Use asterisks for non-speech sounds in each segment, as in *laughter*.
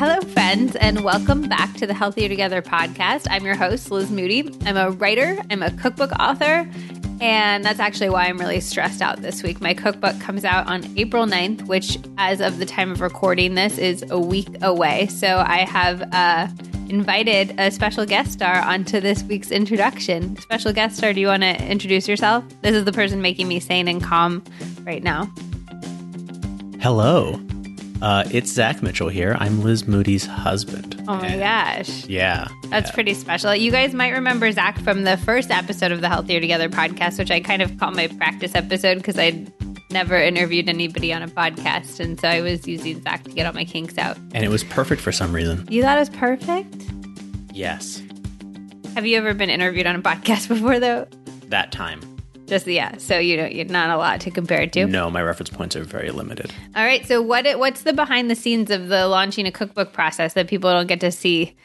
Hello, friends, and welcome back to the Healthier Together podcast. I'm your host, Liz Moody. I'm a writer, I'm a cookbook author, and that's actually why I'm really stressed out this week. My cookbook comes out on April 9th, which, as of the time of recording this, is a week away. So I have uh, invited a special guest star onto this week's introduction. Special guest star, do you want to introduce yourself? This is the person making me sane and calm right now. Hello. Uh, it's Zach Mitchell here. I'm Liz Moody's husband. Oh my And- gosh. Yeah. That's yeah. pretty special. You guys might remember Zach from the first episode of the Healthier Together podcast, which I kind of call my practice episode because I'd never interviewed anybody on a podcast. And so I was using Zach to get all my kinks out. And it was perfect for some reason. You thought it was perfect? Yes. Have you ever been interviewed on a podcast *laughs* before, though? That time. Just, yeah. So, you know, you're not a lot to compare it to. No, my reference points are very limited. All right. So, what what's the behind the scenes of the launching a cookbook process that people don't get to see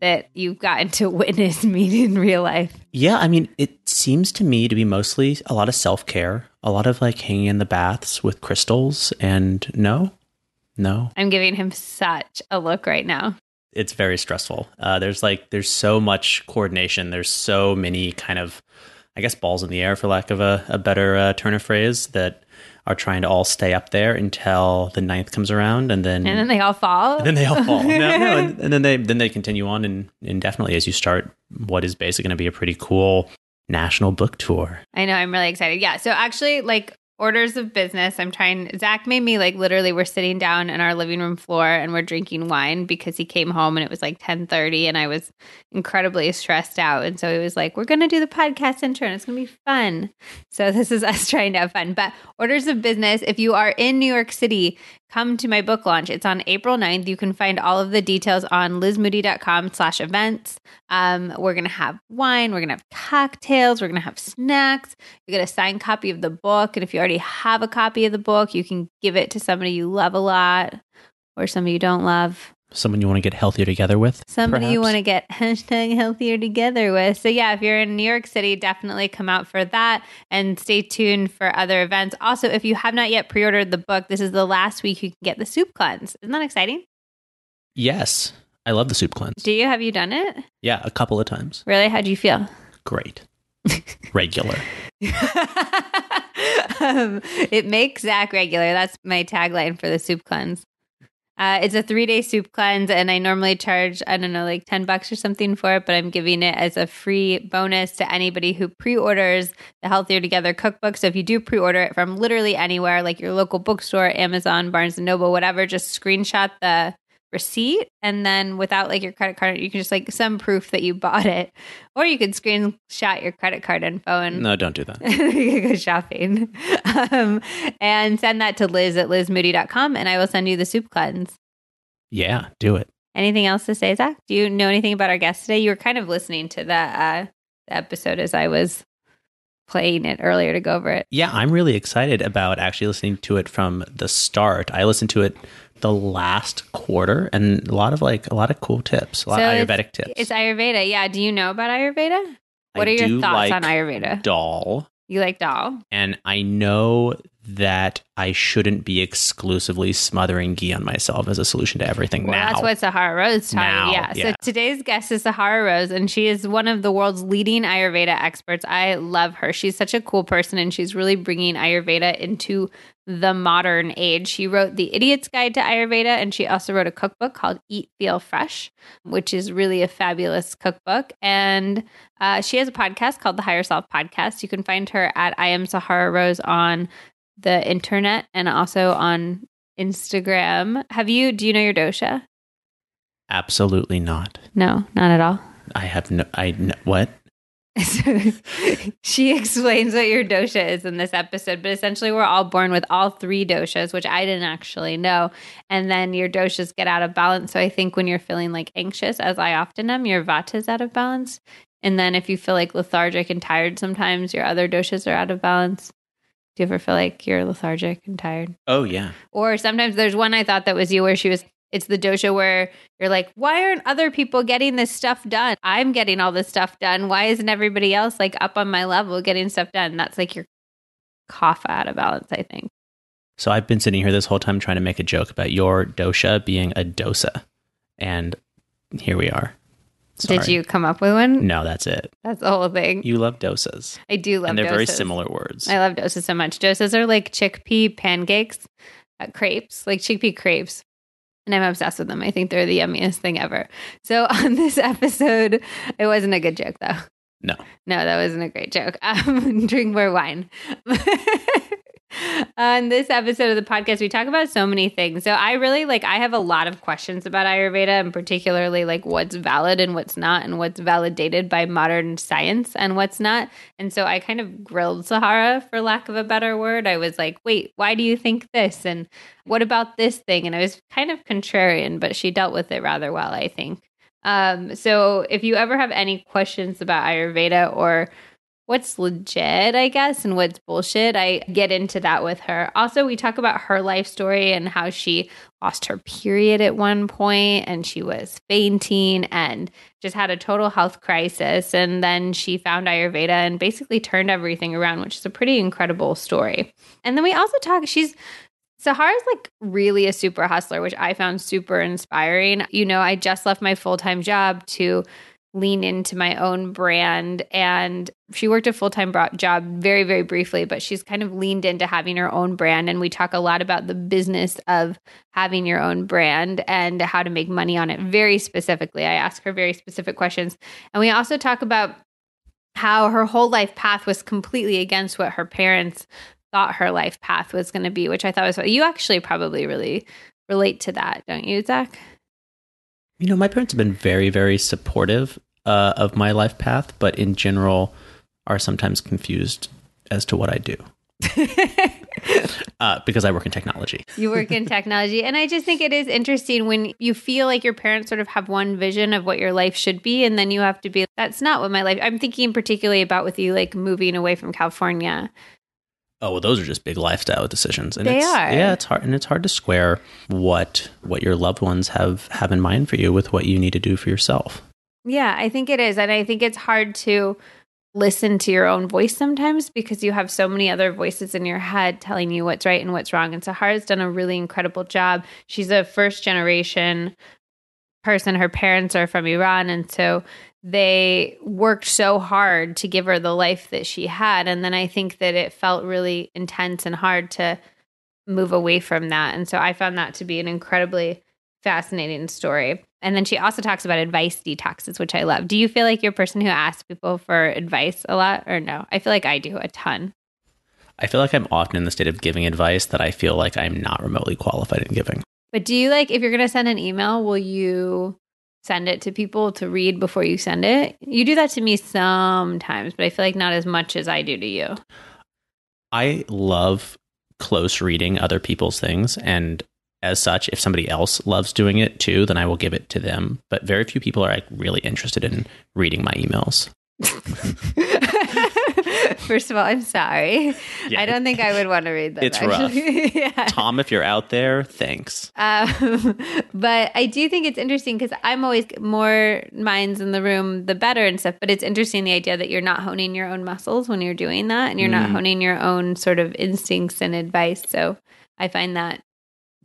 that you've gotten to *laughs* witness me in real life? Yeah, I mean, it seems to me to be mostly a lot of self care, a lot of like hanging in the baths with crystals, and no, no, I'm giving him such a look right now. it's very stressful. Uh, there's like there's so much coordination. There's so many kind of, I guess, balls in the air, for lack of a, a better uh, turn of phrase, that are trying to all stay up there until the ninth comes around, and then And then they all fall. then they all fall. *laughs* no, no, and, and then they then they continue on and indefinitely as you start what is basically going to be a pretty cool national book tour. I know. I'm really excited. Yeah. So actually, like orders of business, I'm trying. Zach made me like literally. We're sitting down in our living room floor and we're drinking wine because he came home and it was like 10:30 and I was incredibly stressed out. And so he was like, "We're gonna do the podcast intro and it's gonna be fun." So this is us *laughs* trying to have fun. But orders of business. If you are in New York City, come to my book launch. It's on April 9th. You can find all of the details on lizmoody.com slash events. Um, we're going to have wine. We're going to have cocktails. We're going to have snacks. You get a signed copy of the book. And if you already have a copy of the book, you can give it to somebody you love a lot or somebody you don't love. Someone you want to get healthier together with? Somebody you want to get *laughs* hashtag healthier together with. So, yeah, if you're in New York City, definitely come out for that and stay tuned for other events. Also, if you have not yet pre ordered the book, this is the last week you can get the soup cleanse. Isn't that exciting? Yes. I love the soup cleanse. Do you have you done it? Yeah, a couple of times. Really? How do you feel? Great. *laughs* Regular. *laughs* um, it makes Zach regular. That's my tagline for the soup cleanse. Uh, it's a three day soup cleanse, and I normally charge, I don't know, like 10 bucks or something for it, but I'm giving it as a free bonus to anybody who pre orders the Healthier Together cookbook. So if you do pre order it from literally anywhere, like your local bookstore, Amazon, Barnes and Noble, whatever, just screenshot the receipt. And then without like your credit card you can just like some proof that you bought it. Or you could screenshot your credit card info and No, don't do that. *laughs* you go shopping. Um, and send that to liz at lizmoody.com and i will send you the soup cleanse. Yeah, do it. anything else to say zach? Do you know anything about our guest today? You were kind of listening to that uh, the episode as i was playing it earlier to go over it. Yeah, I'm really excited about actually listening to it from the start. I listened to it the last quarter and a lot of like a lot of cool tips, a lot So of it's- Ayurvedic tips. it's ayurveda yeah do you know about ayurveda what I are your thoughts like on ayurveda Dal. you like dal and I know that I shouldn't be exclusively smothering ghee on myself as a solution to everything Well, now. that's what Sahara Rose taught you. Yeah. yeah. So today's guest is Sahara Rose, and she is one of the world's leading Ayurveda experts. I love her. She's such a cool person, and she's really bringing Ayurveda into the modern age. She wrote The Idiot's Guide to Ayurveda, and she also wrote a cookbook called Eat, Feel Fresh, which is really a fabulous cookbook. And uh, she has a podcast called The Higher Self Podcast. You can find her at I Am Sahara Rose on the internet and also on Instagram. Have you, do you know your dosha? Absolutely not. No, not at all. I have no. I kn- what? *laughs* She explains what your dosha is in this episode, but essentially, we're all born with all three doshas, which I didn't actually know. And then your doshas get out of balance. So I think when you're feeling like anxious, as I often am, your vata is out of balance. And then if you feel like lethargic and tired, sometimes your other doshas are out of balance. Do you ever feel like you're lethargic and tired? Oh yeah. Or sometimes there's one I thought that was you where she was, it's the dosha where you're like, why aren't other people getting this stuff done? I'm getting all this stuff done. Why isn't everybody else like up on my level getting stuff done? That's like your kapha out of balance, I think. So I've been sitting here this whole time trying to make a joke about your dosha being a dosa, And here we are. Did you come up with one? No, that's it. That's the whole thing. You love dosas. I do love and they're very similar words. I love dosas so much. Dosas are like chickpea pancakes, uh, crepes, like chickpea crepes. And I'm obsessed with them. I think they're the yummiest thing ever. So *laughs* on this episode, it wasn't a good joke though. No. No, that wasn't a great joke. *laughs* Um, drink more wine. *laughs* On this episode of the podcast, we talk about so many things. So I really like I have a lot of questions about Ayurveda and particularly like what's valid and what's not and what's validated by modern science and what's not. And so I kind of grilled Sahara for lack of a better word. I was like, "Wait, why do you think this?" and "What about this thing?" And I was kind of contrarian, but she dealt with it rather well, I think. Um, so if you ever have any questions about Ayurveda or what's legit, I guess, and what's bullshit, I get into that with her. Also, we talk about her life story and how she lost her period at one point and she was fainting and just had a total health crisis. And then she found Ayurveda and basically turned everything around, which is a pretty incredible story. And then we also talk, she's Sahara's like really a super hustler, which I found super inspiring. You know, I just left my full time job to lean into my own brand. And she worked a full time job very, very briefly, but she's kind of leaned into having her own brand. And we talk a lot about the business of having your own brand and how to make money on it very specifically. I ask her very specific questions. And we also talk about how her whole life path was completely against what her parents thought her life path was going to be, which I thought was you actually probably really relate to that, don't you, Zach? You know, my parents have been very, very supportive uh, of my life path, but in general are sometimes confused as to what I do *laughs* uh, because I work in technology. you work in technology. And I just think it is interesting when you feel like your parents sort of have one vision of what your life should be. And then you have to be, that's not what my life, I'm thinking particularly about with you like moving away from California. Oh, well, those are just big lifestyle decisions, and They it's, are. Yeah, it's hard, and it's hard to square what what your loved ones have have in mind for you with what you need to do for yourself. Yeah, I think it is. And I think it's hard to listen to your own voice sometimes because you have so many other voices in your head telling you what's right and what's wrong. And Sahara's done a really incredible job. She's a first generation person. Her parents are from Iran. And so they worked so hard to give her the life that she had. And then I think that it felt really intense and hard to move away from that. And so I found that to be an incredibly fascinating story. And then she also talks about advice detoxes, which I love. Do you feel like you're a person who asks people for advice a lot or no? I feel like I do a ton. I feel like I'm often in the state of giving advice that I feel like I'm not remotely qualified in giving. But do you like, if you're going to send an email, will you send it to people to read before you send it? You do that to me sometimes, but I feel like not as much as I do to you. I love close reading other people's things and as such if somebody else loves doing it too then I will give it to them but very few people are like really interested in reading my emails. *laughs* First of all, I'm sorry. Yeah. I don't think I would want to read them. It's rough. *laughs* yeah. Tom if you're out there, thanks. Um, *laughs* but I do think it's interesting because I'm always more minds in the room, the better and stuff. But it's interesting the idea that you're not honing your own muscles when you're doing that, and you're not Mm. honing your own sort of instincts and advice. So I find that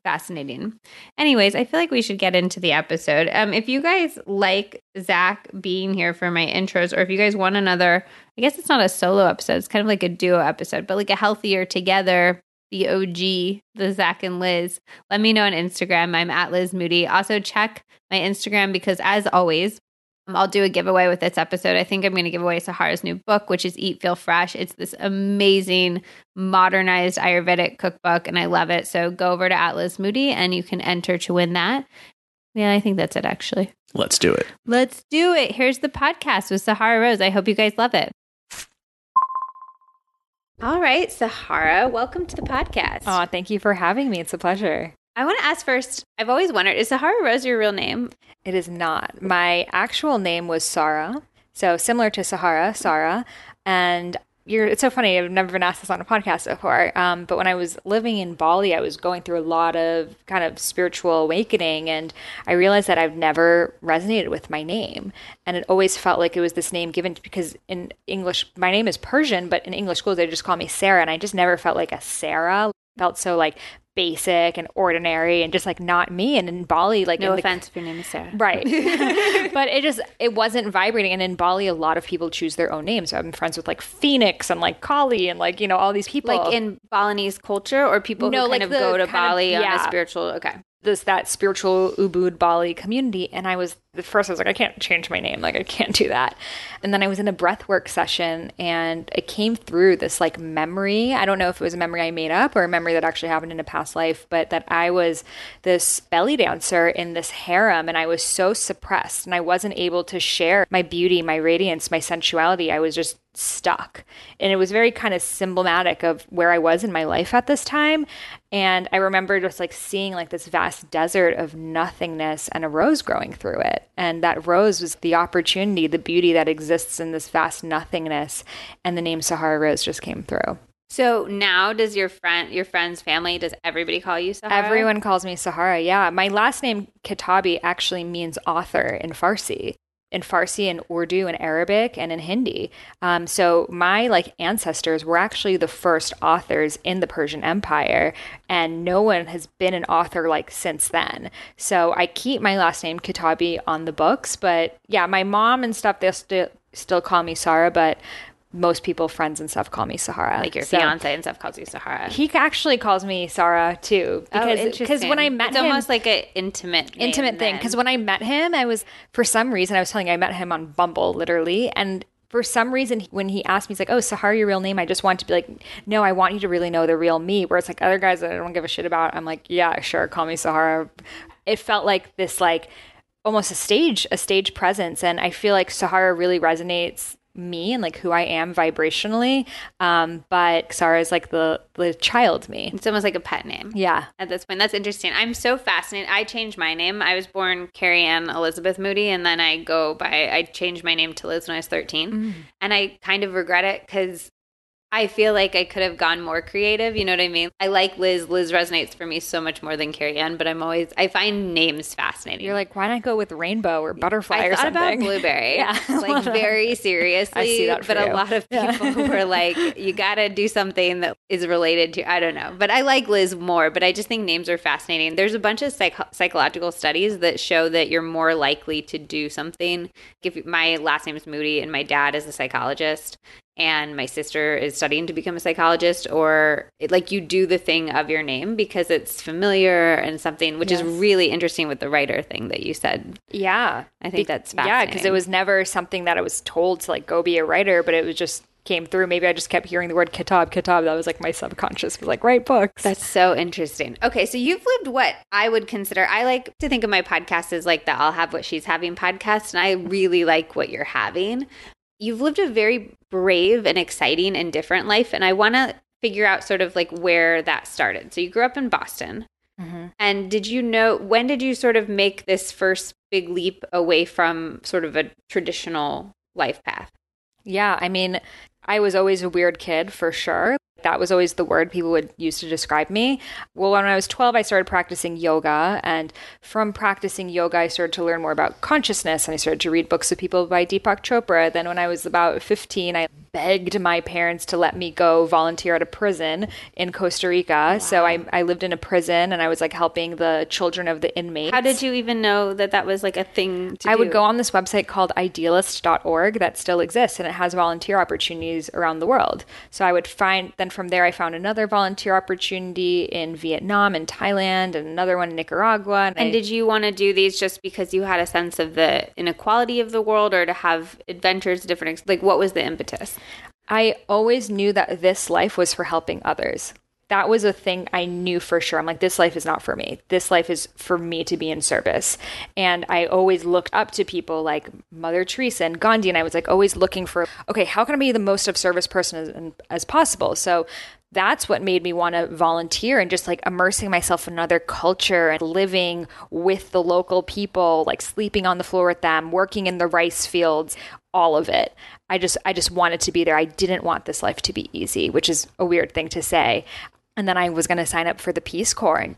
fascinating. Anyways, I feel like we should get into the episode. Um, if you guys like Zach being here for my intros, or if you guys want another, I guess it's not a solo episode, it's kind of like a duo episode, but like a healthier together, the OG, the Zach and Liz, let me know on Instagram. I'm at Liz Moody. Also, check my Instagram because, as always, Um, I'll do a giveaway with this episode. I think I'm going to give away Sahara's new book, which is Eat Feel Fresh. It's this amazing modernized Ayurvedic cookbook, and I love it. So go over to at Liz Moody and you can enter to win that. Yeah, I think that's it actually. Let's do it. Let's do it. Here's the podcast with Sahara Rose. I hope you guys love it. All right, Sahara, welcome to the podcast. Oh, thank you for having me. It's a pleasure. I want to ask first, I've always wondered, is Sahara Rose your real name? It is not. My actual name was Sarah. So similar to Sahara, Sarah. And you're, it's so funny. I've never been asked this on a podcast before. Um, but when I was living in Bali, I was going through a lot of kind of spiritual awakening. And I realized that I've never resonated with my name. And it always felt like it was this name given because in English, my name is Persian, but in English schools, they just call me Sarah. And I just never felt like a Sarah. Felt so like basic and ordinary and just like not me. And in Bali, like no in offense if your name is Sarah. Right. *laughs* *laughs* but it just it wasn't vibrating. And in Bali a lot of people choose their own names. So I'm friends with like Phoenix and like Kali and like, you know, all these people. Like in Balinese culture or people No, who kind like of the go to kind of- Bali on yeah. a spiritual okay. this that spiritual Ubud Bali community. And I was at first I was like, I can't change my name. Like I can't do that. And then I was in a breathwork session and it came through this like memory. I don't know if it was a memory I made up or a memory that actually happened in a past life, but that I was this belly dancer in this harem and I was so suppressed and I wasn't able to share my beauty, my radiance, my sensuality. I was just stuck. And it was very kind of symptomatic of where I was in my life at this time. And I remember just like seeing like this vast desert of nothingness and a rose growing through it. And that rose was the opportunity, the beauty that exists in this vast nothingness. And the name Sahara Rose just came through. So now does your friend your friend's family, does everybody call you Sahara? Everyone calls me Sahara. Yeah. My last name, Kitabi, actually means author in Farsi. In Farsi and Urdu and Arabic and in Hindi. Um, so my like ancestors were actually the first authors in the Persian Empire, and no one has been an author like since then. So I keep my last name Kitabi on the books, but yeah, my mom and stuff they still still call me Sarah, but most people, friends and stuff, call me Sahara. like your So- fiance and stuff calls you Sahara. He actually calls me Sarah too because oh, because when I met it's him, almost like an intimate intimate thing. Because when I met him, I was for some reason I was telling you I met him on Bumble literally, and for some reason when he asked me, he's like, "Oh, Sahara, your real name?" I just want to be like, "No, I want you to really know the real me." Where it's like other guys that I don't give a shit about, I'm like, "Yeah, sure, call me Sahara." It felt like this like almost a stage a stage presence, and I feel like Sahara really resonates me and like who I am vibrationally. Um, but Sahara is like the the child me. it's almost like a pet name. Yeah. At this point, that's interesting. I'm so fascinated. I changed my name. I was born Carrie Ann Elizabeth Moody, and then I go by. I changed my name to Liz when I was 13, and I kind of regret it because I feel like I could have gone more creative. You know what I mean? I like Liz. Liz resonates for me so much more than Carrie Ann, but I'm always I find names fascinating. You're like, why not go with rainbow or butterfly I or thought something? about blueberry, *laughs* Yeah. *laughs* like very seriously. *laughs* I see that for but a lot of Yeah. people were like, "You got to do something that is related to." I don't know, but I like Liz more. But I just think names are fascinating. There's a bunch of psych- psychological studies that show that you're more likely to do something. If my last name is Moody and my dad is a psychologist, and my sister is studying to become a psychologist, or it, like you do the thing of your name because it's familiar and something, which is really interesting with the writer thing that you said. Yeah. I think that's fascinating. Yeah, because it was never something that I was told to like go be a writer, but it was just came through. Maybe I just kept hearing the word kitab, kitab. That was like my subconscious was like, write books. That's so interesting. Okay, so you've lived what I would consider. I like to think of my podcast as like the I'll have what she's having podcast, and I really like what you're having. You've lived a very brave and exciting and different life, and I want to figure out sort of like where that started. So you grew up in Boston, mm-hmm. and did you know when did you sort of make this first big leap away from sort of a traditional life path? Yeah, I mean, I was always a weird kid for sure. That was always the word people would use to describe me. Well, when I was 12, I started practicing yoga. And from practicing yoga, I started to learn more about consciousness and I started to read books of people by Deepak Chopra. Then, when I was about 15, I begged my parents to let me go volunteer at a prison in Costa Rica. So I, I lived in a prison and I was like helping the children of the inmates. How did you even know that that was like a thing to I do? would go on this website called idealist.org that still exists and it has volunteer opportunities around the world. So I would find, then from there, I found another volunteer opportunity in Vietnam and Thailand and another one in Nicaragua. And I- did you want to do these just because you had a sense of the inequality of the world or to have adventures, different, like what was the impetus? I always knew that this life was for helping others. That was a thing I knew for sure. I'm like, this life is not for me. This life is for me to be in service. And I always looked up to people like Mother Teresa and Gandhi. And I was like, always looking for, okay, how can I be the most of service person as, as possible? So that's what made me want to volunteer and just like immersing myself in another culture and living with the local people, like sleeping on the floor with them, working in the rice fields, all of it. I just I just wanted to be there. I didn't want this life to be easy, which is a weird thing to say. And then I was going to sign up for the Peace Corps and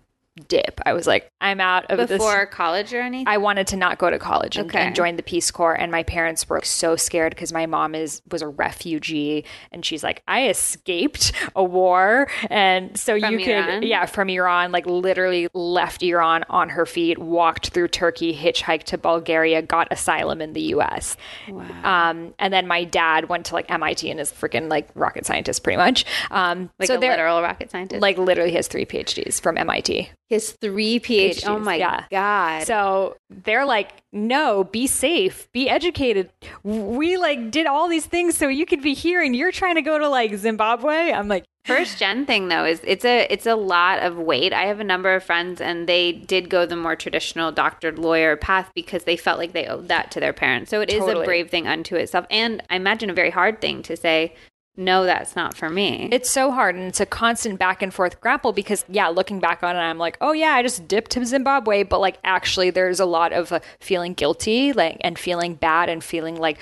dip. I was like, I'm out of Before this. college or anything? I wanted to not go to college and, Okay. and join the Peace Corps, and my parents were so scared because my mom is was a refugee, and she's like, I escaped a war, and so From you could, yeah, from Iran, like literally left Iran on her feet, walked through Turkey, hitchhiked to Bulgaria, got asylum in the U.S. Um, and then my dad went to like MIT and is freaking like rocket scientist, pretty much. Um, like so a they're literal rocket scientist. like literally has three PhDs from MIT. His three PhD. Oh my yeah. god! So they're like, no, be safe, be educated. We like did all these things so you could be here, and you're trying to go to like Zimbabwe. I'm like, First gen thing though is it's a it's a lot of weight. I have a number of friends and they did go the more traditional doctor lawyer path because they felt like they owed that to their parents. So it is Totally. a brave thing unto itself, and I imagine a very hard thing to say. No, that's not for me. it's so hard, and it's a constant back and forth grapple because, yeah, looking back on it, I'm like, oh yeah, I just dipped to Zimbabwe, but like actually, there's a lot of uh, feeling guilty, like, and feeling bad, and feeling like,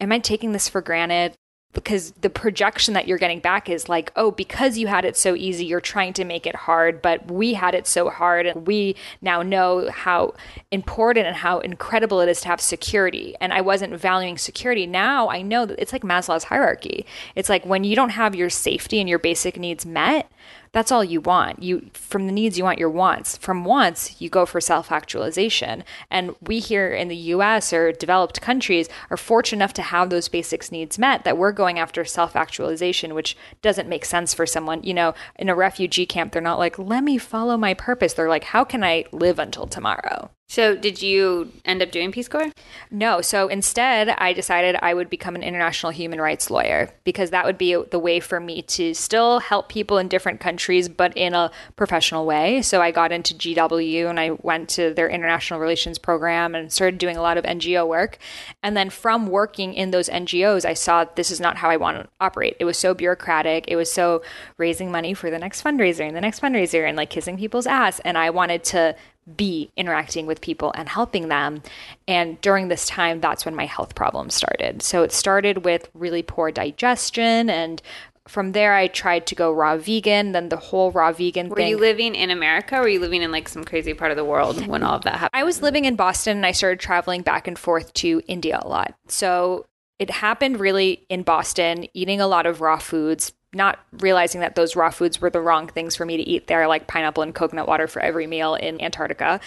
am I taking this for granted? Because the projection that you're getting back is like, oh, because you had it so easy, you're trying to make it hard, but we had it so hard, and we now know how important and how incredible it is to have security. And I wasn't valuing security. Now I know that it's like Maslow's hierarchy. It's like when you don't have your safety and your basic needs met, that's all you want. You from the needs you want your wants. From wants you go for self-actualization. And we here in the US or developed countries are fortunate enough to have those basics needs met that we're going after self-actualization which doesn't make sense for someone, you know, in a refugee camp they're not like let me follow my purpose. They're like how can I live until tomorrow? So, did you end up doing Peace Corps? No. So instead, I decided I would become an international human rights lawyer because that would be the way for me to still help people in different countries, but in a professional way. So I got into GW and I went to their international relations program and started doing a lot of NGO work. And then from working in those NGOs, I saw this is not how I want to operate. It was so bureaucratic. It was so raising money for the next fundraiser and the next fundraiser and like kissing people's ass. And I wanted to be interacting with people and helping them. And during this time, that's when my health problems started. So it started with really poor digestion. And from there, I tried to go raw vegan. Then the whole raw vegan Were thing. you living in America or were you living in like some crazy part of the world when all of that happened? I was living in Boston and I started traveling back and forth to India a lot. So it happened really in Boston, eating a lot of raw foods, not realizing that those raw foods were the wrong things for me to eat there, like pineapple and coconut water for every meal in Antarctica.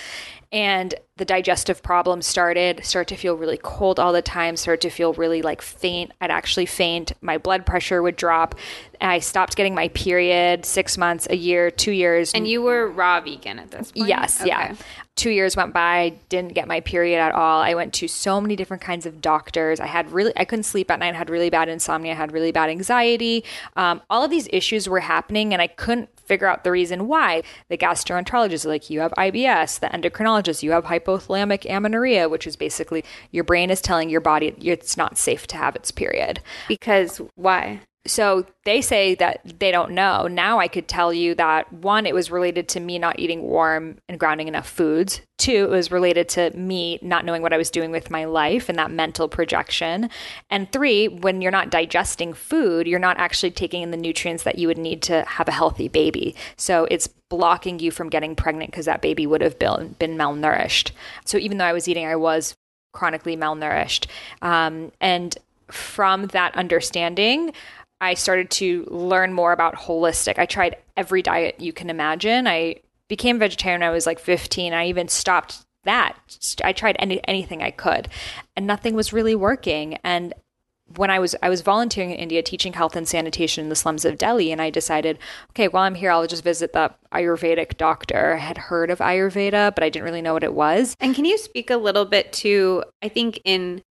And the digestive problems started, start to feel really cold all the time, start to feel really like faint. I'd actually faint. My blood pressure would drop. I stopped getting my period six months, a year, two years. and you were raw vegan at this point? Yes, yeah. Two years went by, didn't get my period at all. I went to so many different kinds of doctors. I had really, I couldn't sleep at night. I had really bad insomnia. I had really bad anxiety. Um, all of these issues were happening, and I couldn't figure out the reason why. The gastroenterologist is like, you have IBS. The endocrinologist, you have hypothalamic amenorrhea, which is basically your brain is telling your body it's not safe to have its period. Because why? So they say that they don't know. Now I could tell you that one, it was related to me not eating warm and grounding enough foods. Two, it was related to me not knowing what I was doing with my life and that mental projection. And three, when you're not digesting food, you're not actually taking in the nutrients that you would need to have a healthy baby. So it's blocking you from getting pregnant because that baby would have been, been malnourished. So even though I was eating, I was chronically malnourished. Um, and from that understanding, I started to learn more about holistic. I tried every diet you can imagine. I became vegetarian when I was like 15. I even stopped that. I tried any, anything I could, and nothing was really working. And when I was I was volunteering in India teaching health and sanitation in the slums of Delhi and I decided, okay, while I'm here I'll just visit the Ayurvedic doctor. I had heard of Ayurveda, but I didn't really know what it was. And can you speak a little bit to, I think in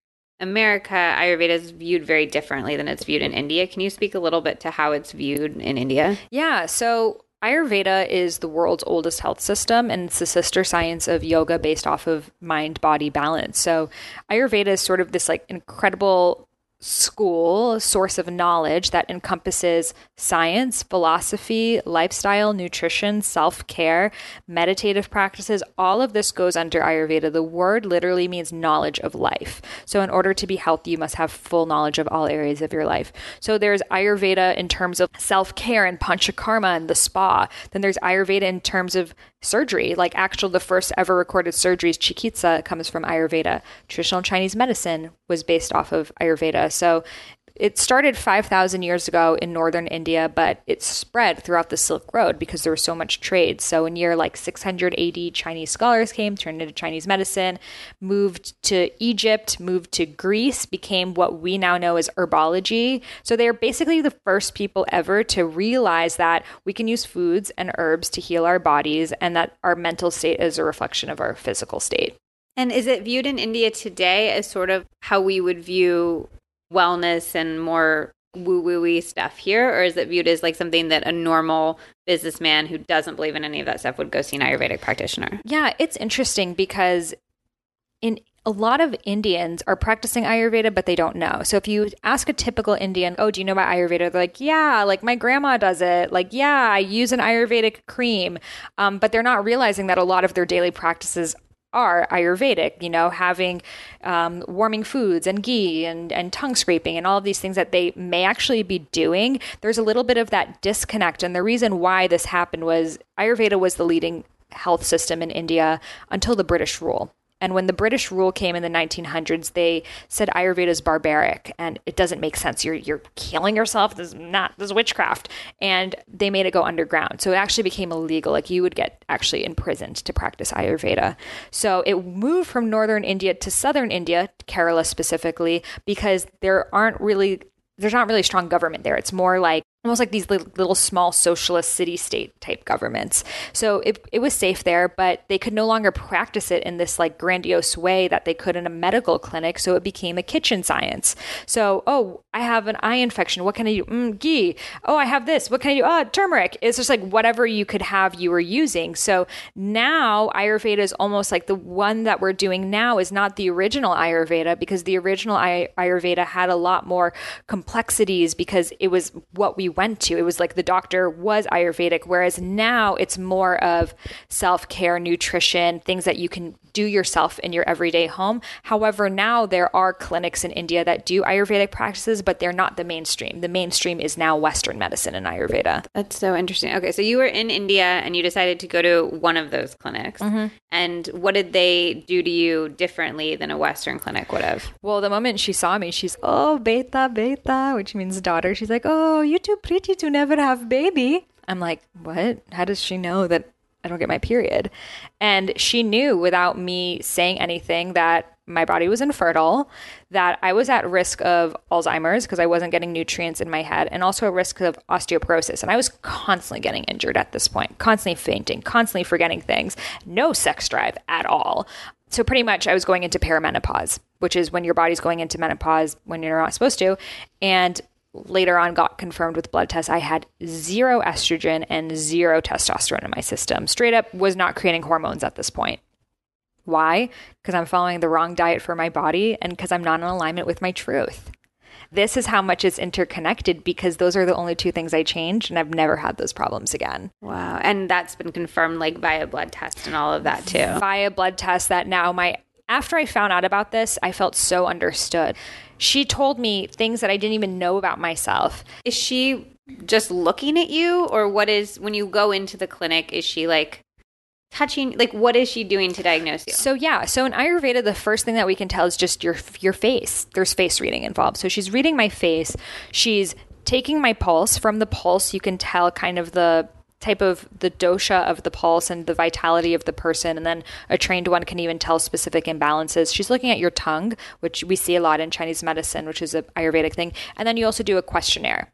America, Ayurveda is viewed very differently than it's viewed in India. Can you speak a little bit to how it's viewed in India? Yeah, so Ayurveda is the world's oldest health system, and it's the sister science of yoga based off of mind body balance. So, Ayurveda is sort of this like incredible school, source of knowledge that encompasses science, philosophy, lifestyle, nutrition, self care, meditative practices. All of this goes under Ayurveda. The word literally means knowledge of life. So, in order to be healthy, you must have full knowledge of all areas of your life. So, there's Ayurveda in terms of self care and panchakarma and the spa. Then there's Ayurveda in terms of surgery, like actual the first ever recorded surgeries, chikitsa comes from Ayurveda. Traditional Chinese medicine was based off of Ayurveda. So it started 5,000 years ago in northern India, but it spread throughout the Silk Road because there was so much trade. So in year like 680, Chinese scholars came, turned into Chinese medicine, moved to Egypt, moved to Greece, became what we now know as herbology. So they are basically the first people ever to realize that we can use foods and herbs to heal our bodies and that our mental state is a reflection of our physical state. And is it viewed in India today as sort of how we would view wellness and more woo woo stuff here, or is it viewed as like something that a normal businessman who doesn't believe in any of that stuff would go see an Ayurvedic practitioner? Yeah, it's interesting because in a lot of Indians are practicing Ayurveda, but they don't know. So if you ask a typical Indian, oh, do you know about Ayurveda? They're like, yeah, like my grandma does it. Like, yeah, I use an Ayurvedic cream. Um, but they're not realizing that a lot of their daily practices are Ayurvedic, you know, having um, warming foods and ghee and, and tongue scraping and all of these things that they may actually be doing. There's a little bit of that disconnect. And the reason why this happened was Ayurveda was the leading health system in India until the British rule. And when the British rule came in the 1900s, they said Ayurveda is barbaric and it doesn't make sense. You're you're killing yourself. This is not this is witchcraft. And they made it go underground. So it actually became illegal. Like you would get actually imprisoned to practice Ayurveda. So it moved from northern India to southern India, Kerala specifically, because there aren't really there's not really strong government there. It's more like almost like these little, little small socialist city state type governments. So it, it was safe there, but they could no longer practice it in this like grandiose way that they could in a medical clinic. So it became a kitchen science. So, oh, I have an eye infection. What can I do? Mm, ghee. Oh, I have this. What can I do? Oh, turmeric. It's just like whatever you could have, you were using. So now Ayurveda is almost like the one that we're doing now is not the original Ayurveda because the original Ay- Ayurveda had a lot more complexities because it was what we went to. It was like the doctor was Ayurvedic, whereas now it's more of self care, nutrition, things that you can do yourself in your everyday home. However, now there are clinics in India that do Ayurvedic practices, but they're not the mainstream. The mainstream is now Western medicine and Ayurveda. That's so interesting. Okay, so you were in India and you decided to go to one of those clinics. Mm-hmm. And what did they do to you differently than a Western clinic would have? Well, the moment she saw me, she's, oh, beta, beta, which means daughter. She's like, oh, you too pretty to never have baby. I'm like, what? How does she know that I don't get my period. And she knew without me saying anything that my body was infertile, that I was at risk of Alzheimer's because I wasn't getting nutrients in my head, and also a risk of osteoporosis. And I was constantly getting injured at this point, constantly fainting, constantly forgetting things, no sex drive at all. So, pretty much, I was going into perimenopause, which is when your body's going into menopause when you're not supposed to. And later on got confirmed with blood tests, I had zero estrogen and zero testosterone in my system. Straight up was not creating hormones at this point. Why? Because I'm following the wrong diet for my body and because I'm not in alignment with my truth. This is how much it's interconnected because those are the only two things I changed and I've never had those problems again. Wow. And that's been confirmed like via blood test and all of that too. Via blood test that now my after I found out about this, I felt so understood. She told me things that I didn't even know about myself. Is she just looking at you or what is when you go into the clinic is she like touching like what is she doing to diagnose you so yeah so in ayurveda the first thing that we can tell is just your your face there's face reading involved so she's reading my face she's taking my pulse from the pulse you can tell kind of the type of the dosha of the pulse and the vitality of the person. And then a trained one can even tell specific imbalances. She's looking at your tongue, which we see a lot in Chinese medicine, which is a Ayurvedic thing. And then you also do a questionnaire.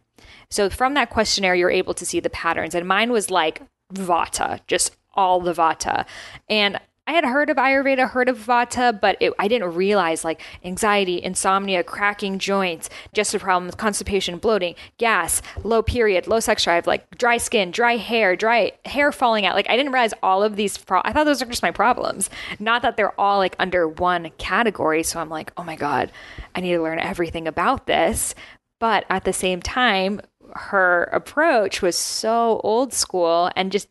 So from that questionnaire, you're able to see the patterns. And mine was like vata, just all the vata. And I had heard of Ayurveda, heard of Vata, but it, I didn't realize like anxiety, insomnia, cracking joints, digestive problems, constipation, bloating, gas, low period, low sex drive, like dry skin, dry hair, dry hair falling out. Like I didn't realize all of these. Pro- I thought those are just my problems, not that they're all like under one category. So I'm like, oh my god, I need to learn everything about this. But at the same time, her approach was so old school and just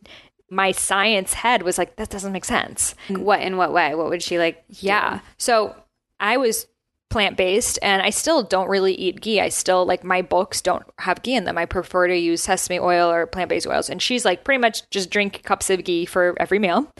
my science head was like, that doesn't make sense. What in what way? What would she like? Yeah. So I was plant based and I still don't really eat ghee. I still like my books don't have ghee in them. I prefer to use sesame oil or plant based oils. And she's like, pretty much just drink cups of ghee for every meal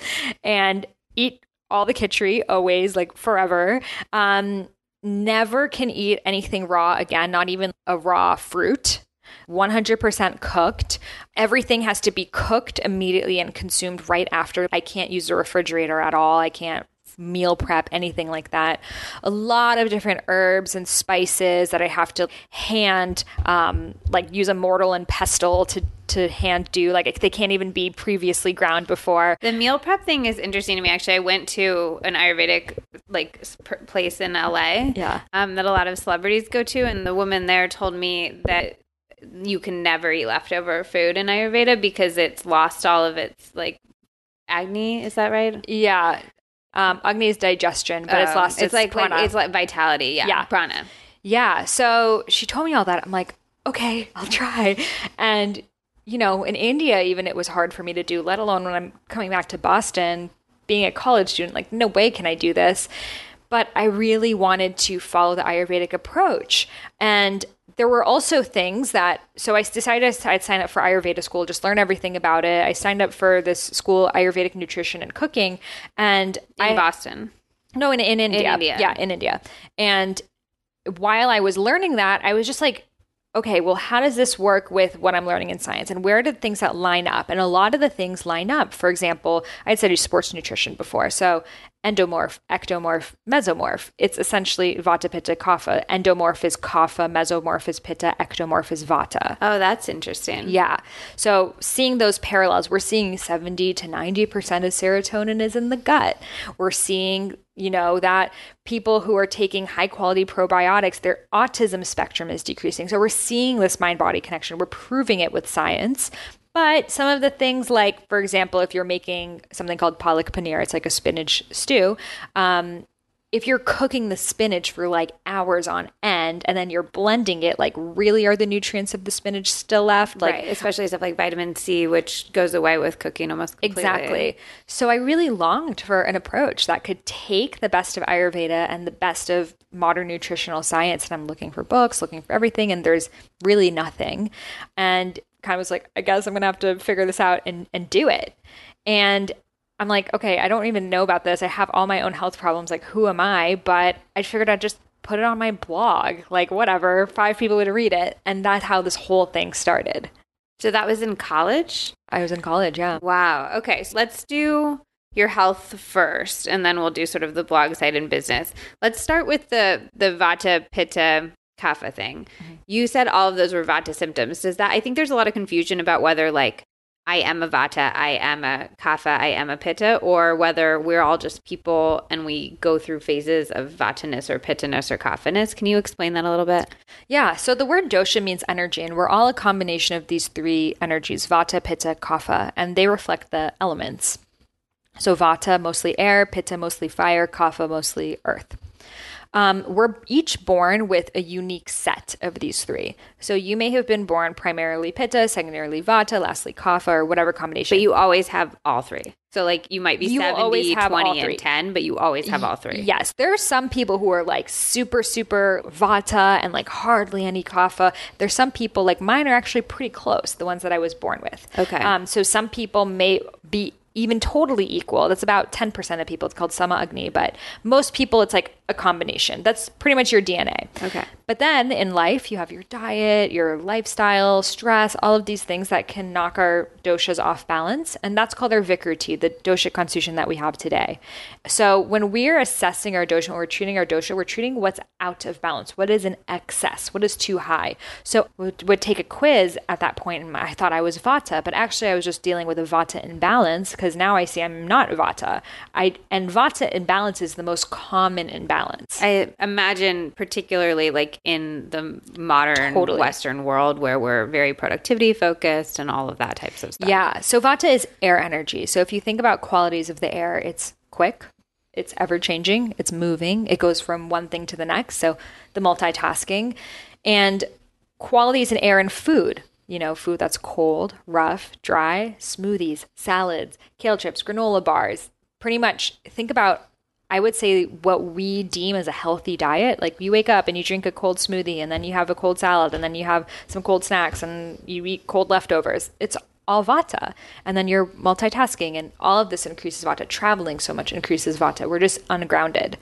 and eat all the khichdi always, like forever. Um, never can eat anything raw again, not even a raw fruit. 100% cooked. Everything has to be cooked immediately and consumed right after. I can't use the refrigerator at all. I can't meal prep, anything like that. A lot of different herbs and spices that I have to hand, um, like use a mortar and pestle to to hand do. Like they can't even be previously ground before. The meal prep thing is interesting to me. Actually, I went to an Ayurvedic like place in LA. Yeah. Um, that a lot of celebrities go to, and the woman there told me that you can never eat leftover food in Ayurveda because it's lost all of its like agni. Is that right? Yeah. Um, Agni is digestion, but it's Um, lost. It's its like, like it's like vitality. Yeah. Yeah. Prana. Yeah. So she told me all that. I'm like, okay, I'll try. And, you know, in India, even it was hard for me to do, let alone when I'm coming back to Boston, being a college student, like, no way can I do this. But I really wanted to follow the Ayurvedic approach. And there were also things that, so I decided I'd sign up for Ayurveda school, just learn everything about it. I signed up for this school, Ayurvedic nutrition and cooking. And In I, Boston. no, in, in India. India. Yeah, in India. And while I was learning that, I was just like, okay, well, how does this work with what I'm learning in science? And where did things that line up? And a lot of the things line up. For example, I had studied sports nutrition before. So endomorph, ectomorph, mesomorph. It's essentially vata, pitta, kapha. Endomorph is kapha, mesomorph is pitta, ectomorph is vata. Oh, that's interesting. Yeah. So seeing those parallels, we're seeing 70 to 90% of serotonin is in the gut. We're seeing, you know, that people who are taking high quality probiotics, their autism spectrum is decreasing. So we're seeing this mind body connection. We're proving it with science. But some of the things, like, for example, if you're making something called palak paneer, it's like a spinach stew. Um, if you're cooking the spinach for like hours on end and then you're blending it, like, really are the nutrients of the spinach still left? Like, right. Especially stuff like vitamin C, which goes away with cooking almost completely. Exactly. So I really longed for an approach that could take the best of Ayurveda and the best of modern nutritional science. And I'm looking for books, looking for everything, and there's really nothing. And kind of was like, I guess I'm going to have to figure this out and, and do it. And I'm like, okay, I don't even know about this. I have all my own health problems. Like, who am I? But I figured I'd just put it on my blog. Like, whatever, five people would read it. And that's how this whole thing started. So that was in college? I was in college, yeah. Wow. Okay. So let's do your health first and then we'll do sort of the blog side and business. Let's start with the the vata pitta kapha thing. Mm-hmm. You said all of those were vata symptoms. Does that I think there's a lot of confusion about whether like I am a vata, I am a kapha, I am a pitta, or whether we're all just people and we go through phases of vataness or pittaness or kaphaness. Can you explain that a little bit? Yeah, so the word dosha means energy, and we're all a combination of these three energies vata, pitta, kapha, and they reflect the elements. So vata, mostly air, pitta, mostly fire, kapha, mostly earth. Um, we're each born with a unique set of these three. So you may have been born primarily pitta, secondarily vata, lastly kapha, or whatever combination. But you always have all three. So like you might be You 70, always have all 20 three. and 10, but you always have all three. Yes, there are some people who are like super, super vata and like hardly any kapha. There's some people like mine are actually pretty close, the ones that I was born with. Okay. Um, so some people may be even totally equal. That's about 10% of people. It's called sama agni, but most people it's like a combination. That's pretty much your DNA. Okay. But then in life, you have your diet, your lifestyle, stress, all of these things that can knock our doshas off balance. And that's called our Vikruti, the dosha constitution that we have today. So when we're assessing our dosha, when we're treating our dosha, we're treating what's out of balance, what is in excess, what is too high. So we would take a quiz at that point, and I thought I was Vata, but actually I was just dealing with a Vata imbalance because now I see I'm not Vata. I and Vata imbalance is the most common imbalance. I imagine, particularly like in the modern Totally. Western world where we're very productivity focused and all of that types of stuff. Yeah. So Vata is air energy. So if you think about qualities of the air, it's quick, it's ever changing, it's moving, it goes from one thing to the next. So the multitasking and qualities in air and food. You know, food that's cold, rough, dry, smoothies, salads, kale chips, granola bars. Pretty much think about I would say what we deem as a healthy diet. Like you wake up and you drink a cold smoothie and then you have a cold salad and then you have some cold snacks and you eat cold leftovers. It's all vata. And then you're multitasking and all of this increases vata. Traveling so much increases vata. We're just ungrounded.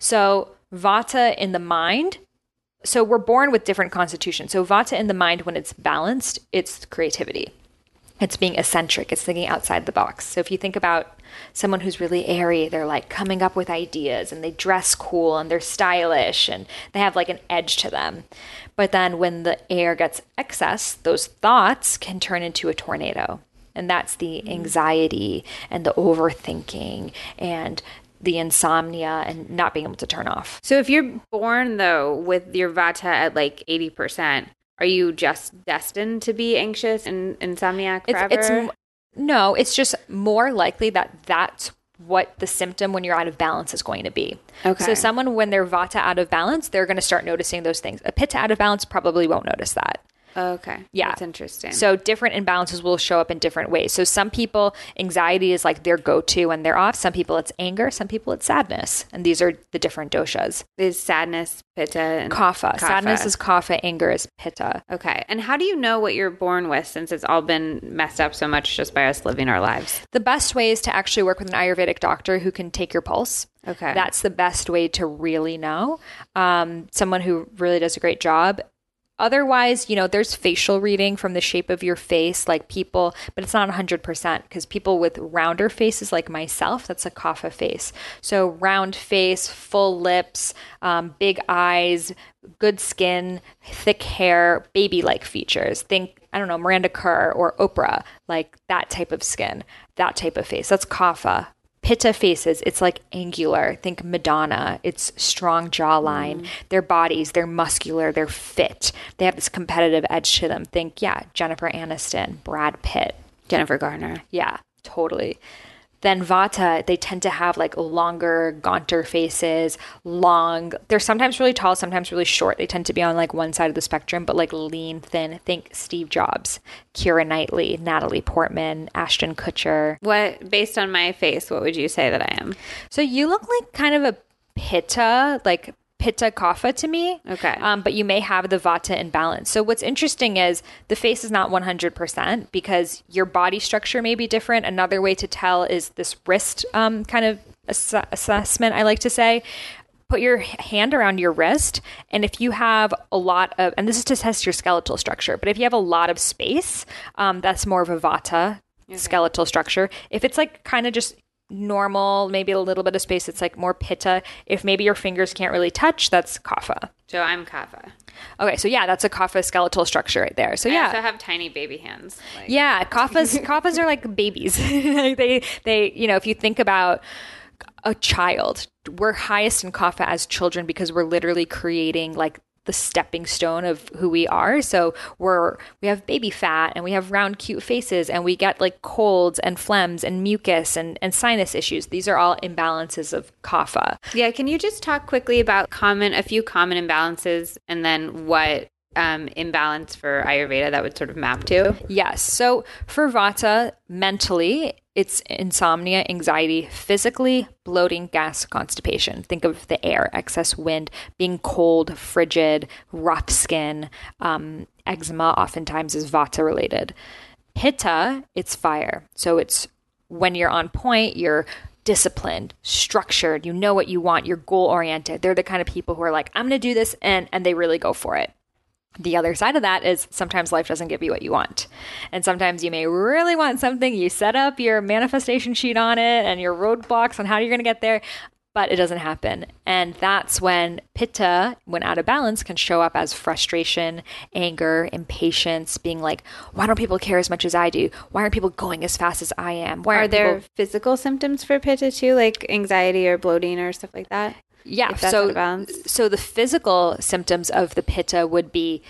So vata in the mind. So we're born with different constitutions. So vata in the mind when it's balanced, it's creativity. It's being eccentric. It's thinking outside the box. So if you think about someone who's really airy they're like coming up with ideas and they dress cool and they're stylish and they have like an edge to them. But then when the air gets excess those thoughts can turn into a tornado. And that's the mm. anxiety and the overthinking and the insomnia and not being able to turn off So if you're born though with your vata at like 80%, are you just destined to be anxious and insomniac it's, forever? it's m- no it's just more likely that that's what the symptom when you're out of balance is going to be Okay. so someone when they're vata out of balance they're going to start noticing those things a pitta out of balance probably won't notice that okay. Yeah. That's interesting. so different imbalances will show up in different ways so some people anxiety is like their go-to when they're off some people it's anger some people it's sadness and these are the different doshas is sadness pitta and kapha, sadness is kapha anger is pitta Okay. And how do you know what you're born with since it's all been messed up so much just by us living our lives? the best way is to actually work with an ayurvedic doctor who can take your pulse Okay. That's the best way to really know. Um, someone who really does a great job. Otherwise, you know, there's facial reading from the shape of your face, like people, but it's not 100% because people with rounder faces, like myself, that's a kapha face. So, round face, full lips, um, big eyes, good skin, thick hair, baby like features. Think, I don't know, Miranda Kerr or Oprah, like that type of skin, that type of face. That's kapha. Pitta faces, it's like angular. Think Madonna. It's strong jawline. Mm. Their bodies, they're muscular, they're fit. They have this competitive edge to them. Think, yeah, Jennifer Aniston, Brad Pitt. Jennifer Garner. Yeah, totally. Then Vata, they tend to have like longer, gaunter faces, long. They're sometimes really tall, sometimes really short. They tend to be on like one side of the spectrum, but like lean, thin. Think Steve Jobs, Keira Knightley, Natalie Portman, Ashton Kutcher. What, based on my face, what would you say that I am? So you look like kind of a pitta, like pitta kapha to me. Okay. Um, but you may have the vata imbalance. So what's interesting is the face is not 100% because your body structure may be different. Another way to tell is this wrist um, kind of ass- assessment, I like to say. Put your hand around your wrist, and if you have a lot of, and this is to test your skeletal structure, but if you have a lot of space, um, that's more of a vata skeletal structure. If it's like kind of just normal, maybe a little bit of space, it's like more pitta. If maybe your fingers can't really touch, that's kapha. So I'm kapha. Okay, so yeah, that's a kapha skeletal structure right there. So I yeah. also have tiny baby hands. Like, Yeah, kaphas *laughs* kaphas are like babies. *laughs* they they you know, if you think about a child, we're highest in kapha as children because we're literally creating like the stepping stone of who we are. So we're we have baby fat and we have round cute faces and we get like colds and phlegms and mucus and, and sinus issues. These are all imbalances of kapha. Yeah, can you just talk quickly about common a few common imbalances and then what um, imbalance for Ayurveda that would sort of map to? Yes. So for Vata, mentally, it's insomnia, anxiety, physically, bloating, gas, constipation. Think of the air, excess wind, being cold, frigid, rough skin. Um, eczema oftentimes is Vata related. Pitta, it's fire. So it's when you're on point, you're disciplined, structured, you know what you want, you're goal oriented. They're the kind of people who are like, I'm going to do this and and they really go for it. The other side of that is sometimes life doesn't give you what you want. And sometimes you may really want something, you set up your manifestation sheet on it and your roadblocks on how you're going to get there, but it doesn't happen. And that's when pitta, when out of balance, can show up as frustration, anger, impatience, being like, why don't people care as much as I do? Why aren't people going as fast as I am? Why Are there people- physical symptoms for pitta too, like anxiety or bloating or stuff like that? Yeah, if that's out so so the physical symptoms of the pitta would be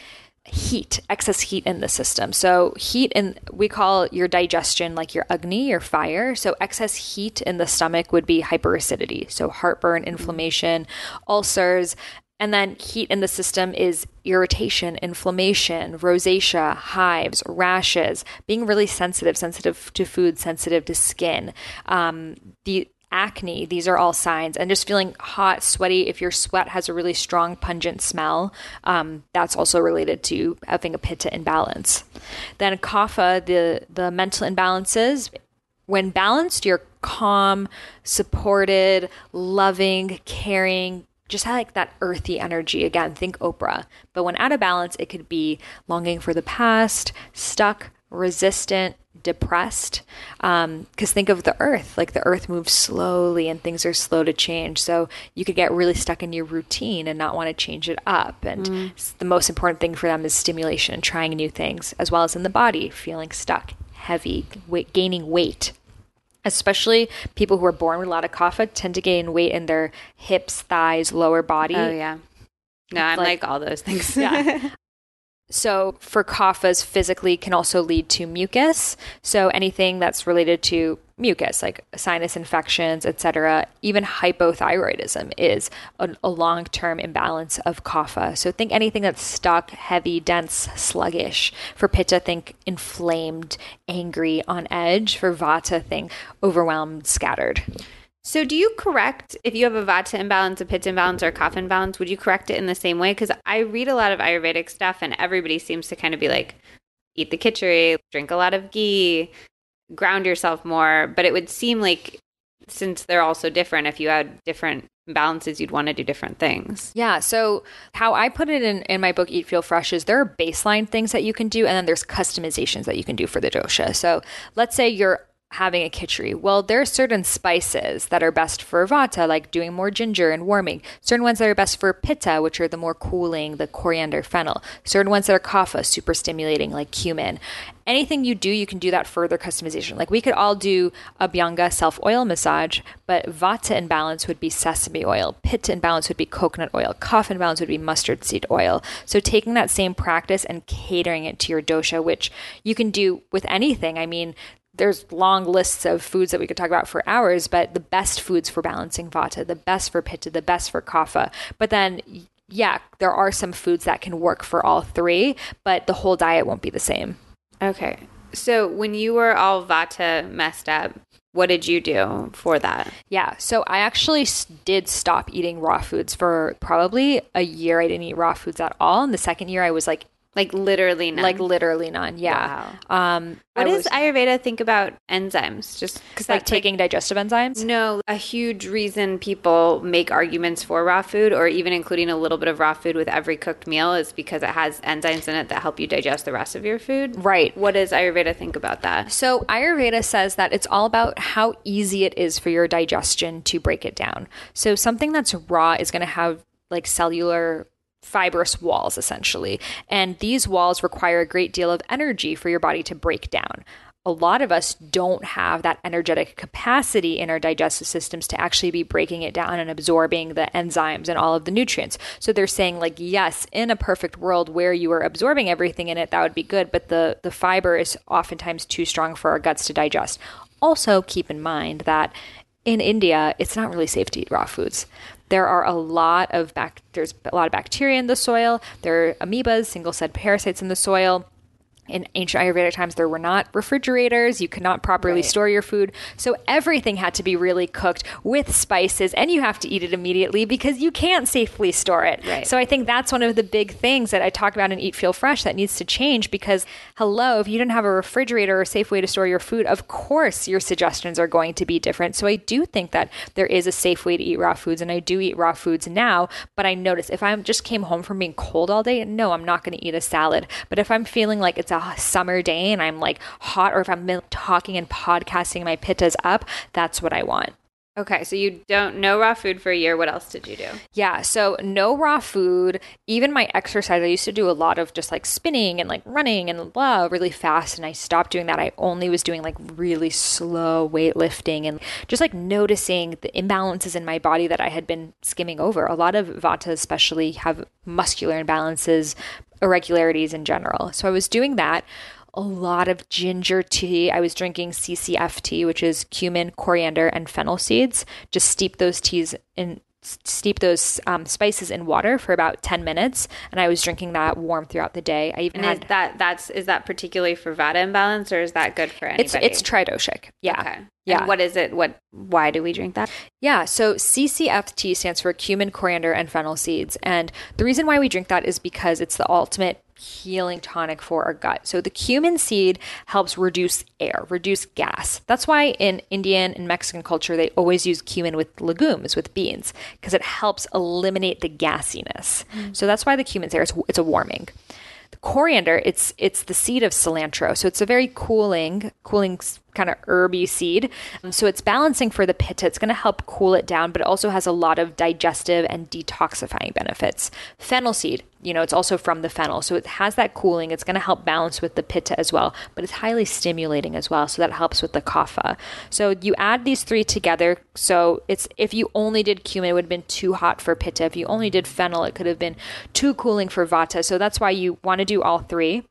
heat, excess heat in the system. So heat in we call your digestion like your agni, your fire. So excess heat in the stomach would be hyperacidity. So heartburn, inflammation, ulcers. And then heat in the system is irritation, inflammation, rosacea, hives, rashes, being really sensitive, sensitive to food, sensitive to skin. Um, the acne, these are all signs. And just feeling hot, sweaty, if your sweat has a really strong, pungent smell, um, that's also related to having a pitta imbalance. Then kapha, the, the mental imbalances, when balanced, you're calm, supported, loving, caring, just like that earthy energy. Again, think Oprah. But when out of balance, it could be longing for the past, stuck, resistant, depressed. Um, because think of the earth. Like the earth moves slowly and things are slow to change. So you could get really stuck in your routine and not want to change it up. And mm. s- the most important thing for them is stimulation and trying new things, as well as in the body, feeling stuck, heavy, weight, gaining weight especially people who are born with a lot of kapha tend to gain weight in their hips, thighs, lower body. Oh yeah. No, I'm Like- like, all those things. Yeah. *laughs* So for kaphas physically can also lead to mucus. So anything that's related to mucus like sinus infections, etc. Even hypothyroidism is a, a long-term imbalance of kapha. So think anything that's stuck, heavy, dense, sluggish. For pitta think inflamed, angry, on edge. For vata think overwhelmed, scattered. So, do you correct if you have a vata imbalance, a pitta imbalance, or a kapha imbalance? Would you correct it in the same way? Because I read a lot of Ayurvedic stuff, and everybody seems to kind of be like, eat the khichdi, drink a lot of ghee, ground yourself more. But it would seem like since they're all so different, if you had different imbalances, you'd want to do different things. Yeah. So how I put it in, in my book, Eat Feel Fresh, is there are baseline things that you can do, and then there's customizations that you can do for the dosha. So let's say you're having a khichdi. Well, there are certain spices that are best for vata, like doing more ginger and warming. Certain ones that are best for pitta, which are the more cooling, the coriander, fennel. Certain ones that are kapha, super stimulating, like cumin. Anything you do, you can do that further customization. Like we could all do Abhyanga self oil massage, but vata imbalance would be sesame oil, pitta imbalance would be coconut oil, kapha imbalance would be mustard seed oil. So taking that same practice and catering it to your dosha, which you can do with anything. I mean, there's long lists of foods that we could talk about for hours, but the best foods for balancing vata, the best for pitta, the best for kapha. But then, yeah, there are some foods that can work for all three, but the whole diet won't be the same. Okay. So, when you were all vata messed up, what did you do for that? Yeah, so I actually did stop eating raw foods for probably a year. I didn't eat raw foods at all. And the second year, I was like, Like literally none. like literally none. Yeah. Um, What I does was, Ayurveda think about enzymes? Just because like taking digestive enzymes? no, a huge reason people make arguments for raw food, or even including a little bit of raw food with every cooked meal, is because it has enzymes in it that help you digest the rest of your food. Right. What does Ayurveda think about that? So, Ayurveda says that it's all about how easy it is for your digestion to break it down. So, something that's raw is going to have like cellular fibrous walls essentially. And these walls require a great deal of energy for your body to break down. A lot of us don't have that energetic capacity in our digestive systems to actually be breaking it down and absorbing the enzymes and all of the nutrients. So they're saying like yes, in a perfect world where you are absorbing everything in it that would be good, but the the fiber is oftentimes too strong for our guts to digest. Also keep in mind that in India, it's not really safe to eat raw foods. There are a lot of bac- there's a lot of bacteria in the soil. There are amoebas, single celled parasites in the soil. In ancient Ayurvedic times, there were not refrigerators. You could not properly Right. store your food. So everything had to be really cooked with spices, and you have to eat it immediately because you can't safely store it. Right. So I think that's one of the big things that I talk about in Eat Feel Fresh that needs to change because, hello, if you don't have a refrigerator or a safe way to store your food, of course your suggestions are going to be different. So I do think that there is a safe way to eat raw foods, and I do eat raw foods now. But I notice if I just came home from being cold all day, no, I'm not going to eat a salad. But if I'm feeling like it's a summer day and I'm like hot, or if I'm talking and podcasting my pittas up, that's what I want. Okay, so you don't no raw food for a year. What else did you do? Yeah, so no raw food. Even my exercise, I used to do a lot of just like spinning and like running and blah really fast, and I stopped doing that. I only was doing like really slow weightlifting and just like noticing the imbalances in my body that I had been skimming over. A lot of vata, especially, have muscular imbalances, irregularities in general. So I was doing that a lot of ginger tea. I was drinking CCF tea, which is cumin, coriander, and fennel seeds. Just steep those teas in steep those um, spices in water for about 10 minutes and i was drinking that warm throughout the day i even And had is that that's is that particularly for vata imbalance or is that good for anybody? it's it's tridoshic yeah Okay. Yeah. And what is it? What? Why do we drink that? Yeah, so CCFT stands for cumin, coriander, and fennel seeds. And the reason why we drink that is because it's the ultimate healing tonic for our gut. So the cumin seed helps reduce air, reduce gas. That's why in Indian and Mexican culture, they always use cumin with legumes, with beans, because it helps eliminate the gassiness. Mm. So that's why the cumin's there. It's, it's a warming. The coriander, it's it's the seed of cilantro, so it's a very cooling, cooling kind of herby seed. Um, so it's balancing for the pitta. It's going to help cool it down, but it also has a lot of digestive and detoxifying benefits. Fennel seed, you know, it's also from the fennel, so it has that cooling. It's going to help balance with the pitta as well, but it's highly stimulating as well, so that helps with the kapha. So you add these three together. So it's if you only did cumin, it would have been too hot for pitta. If you only did fennel, it could have been too cooling for vata. So that's why you want to do all three.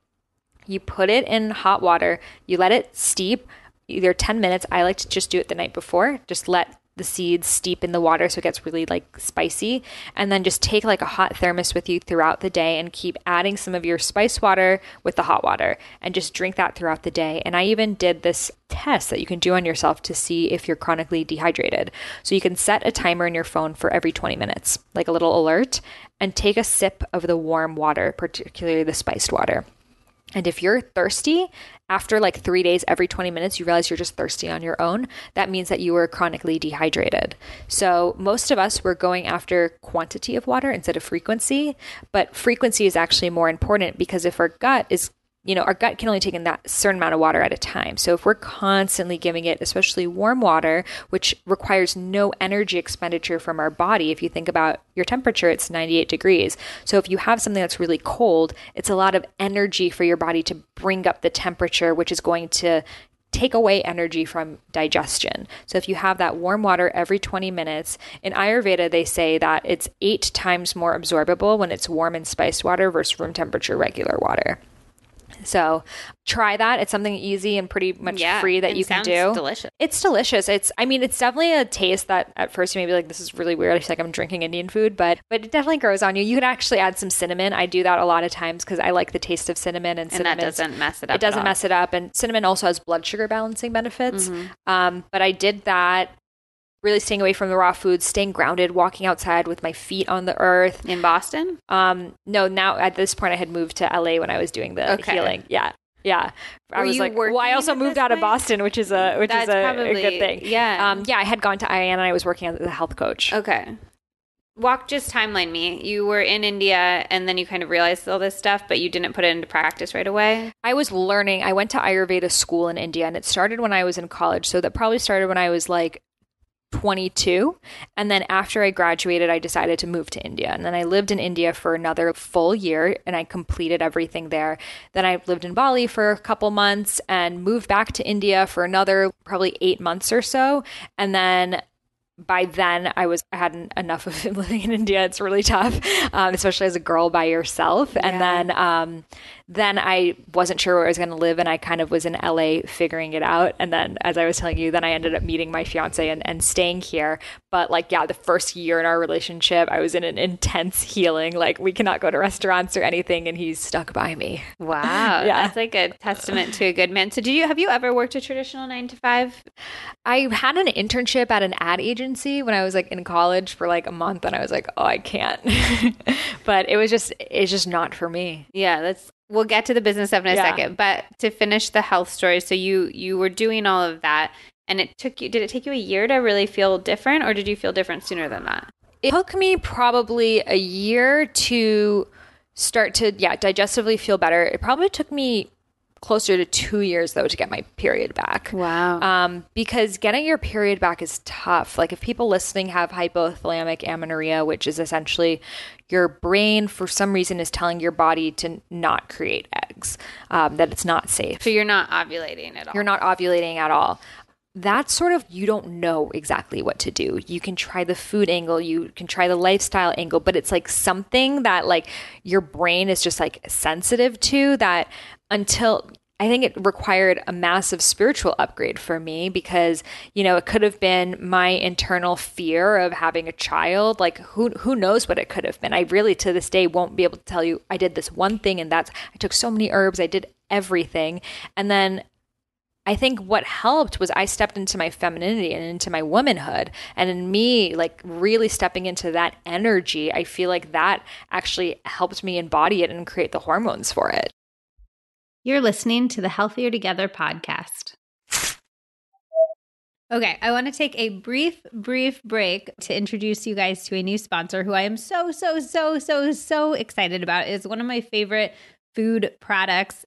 You put it in hot water, you let it steep either 10 minutes. I like to just do it the night before, just let the seeds steep in the water so it gets really like spicy. And then just take like a hot thermos with you throughout the day and keep adding some of your spice water with the hot water and just drink that throughout the day. And i even did this test that you can do on yourself to see if you're chronically dehydrated. So you can set a timer in your phone for every 20 minutes like a little alert and take a sip of the warm water particularly the spiced water and if you're thirsty after like three days, every 20 minutes, you realize you're just thirsty on your own, that means that you were chronically dehydrated. So, most of us were going after quantity of water instead of frequency, but frequency is actually more important because if our gut is you know, our gut can only take in that certain amount of water at a time. So if we're constantly giving it, especially warm water, which requires no energy expenditure from our body, if you think about your temperature, it's 98 degrees. So if you have something that's really cold, it's a lot of energy for your body to bring up the temperature, which is going to take away energy from digestion. So if you have that warm water every 20 minutes, in Ayurveda they say that it's 8 times more absorbable when it's warm and spiced water versus room temperature regular water. So try that. It's something easy and pretty much free that you can do. Delicious. It's delicious. It's I mean, it's definitely a taste that at first you may be like, this is really weird. I feel like I'm drinking Indian food, but but it definitely grows on you. You can actually add some cinnamon. I do that a lot of times because I like the taste of cinnamon and And that cinnamon doesn't mess it up. it doesn't mess it up. And cinnamon also has blood sugar balancing benefits. Mm-hmm. Um, but I did that. Really staying away from the raw foods, staying grounded, walking outside with my feet on the earth. in Boston. Um, no, now at this point I had moved to LA when I was doing the Okay. healing. Yeah. Yeah. I was like, well, I also moved out of? Boston, which is a which That's is a, a good thing. yeah. Um, yeah, I had gone to IIN and I was working as a health coach. Okay. Walk just timeline me. You were in India and then you kind of realized all this stuff, but you didn't put it into practice right away. I was learning. I went to Ayurveda school in India, and it started when I was in college. So that probably started when I was like 22. And then after I graduated, I decided to move to India. And then I lived in India for another full year and I completed everything there. Then I lived in Bali for a couple months and moved back to India for another probably eight months or so. And then by then I was I hadn't enough of *laughs* living in India. It's really tough, um, especially as a girl by yourself. And then um, then I wasn't sure where I was going to live, and I kind of was in LA figuring it out. And then, as I was telling you, then I ended up meeting my fiance and, and staying here. But like, yeah, the first year in our relationship, I was in an intense healing. Like, we cannot go to restaurants or anything, and he's stuck by me. Wow. *laughs* Yeah. That's like a testament to a good man. So do you have you ever worked a traditional nine to five? I had an internship at an ad agency when I was like in college for like a month, and I was like, oh, I can't. *laughs* but it was just, it's just not for me. Yeah, let's we'll get to the business stuff in a Yeah. second. But to finish the health story, so you you were doing all of that and it took you did it take you a year to really feel different or did you feel different sooner than that? It took me probably a year to start to, yeah, digestively feel better. It probably took me closer to two years though to get my period back. Wow. Um, because getting your period back is tough. Like if people listening have hypothalamic amenorrhea, which is essentially your brain for some reason is telling your body to not create eggs, um, that it's not safe. so you're not ovulating at all. You're not ovulating at all. That's sort of, you don't know exactly what to do. You can try the food angle, you can try the lifestyle angle, but it's like something that like your brain is just like sensitive to that until I think it required a massive spiritual upgrade for me because, you know, it could have been my internal fear of having a child. Like who who knows what it could have been. I really to this day won't be able to tell you I did this one thing and that's I took so many herbs, I did everything. And then I think what helped was I stepped into my femininity and into my womanhood. And in me, like really stepping into that energy, I feel like that actually helped me embody it and create the hormones for it. You're listening to the Healthier Together podcast. Okay, I want to take a brief, brief break to introduce you guys to a new sponsor who I am so, so, so, so, so excited about. It's one of my favorite food products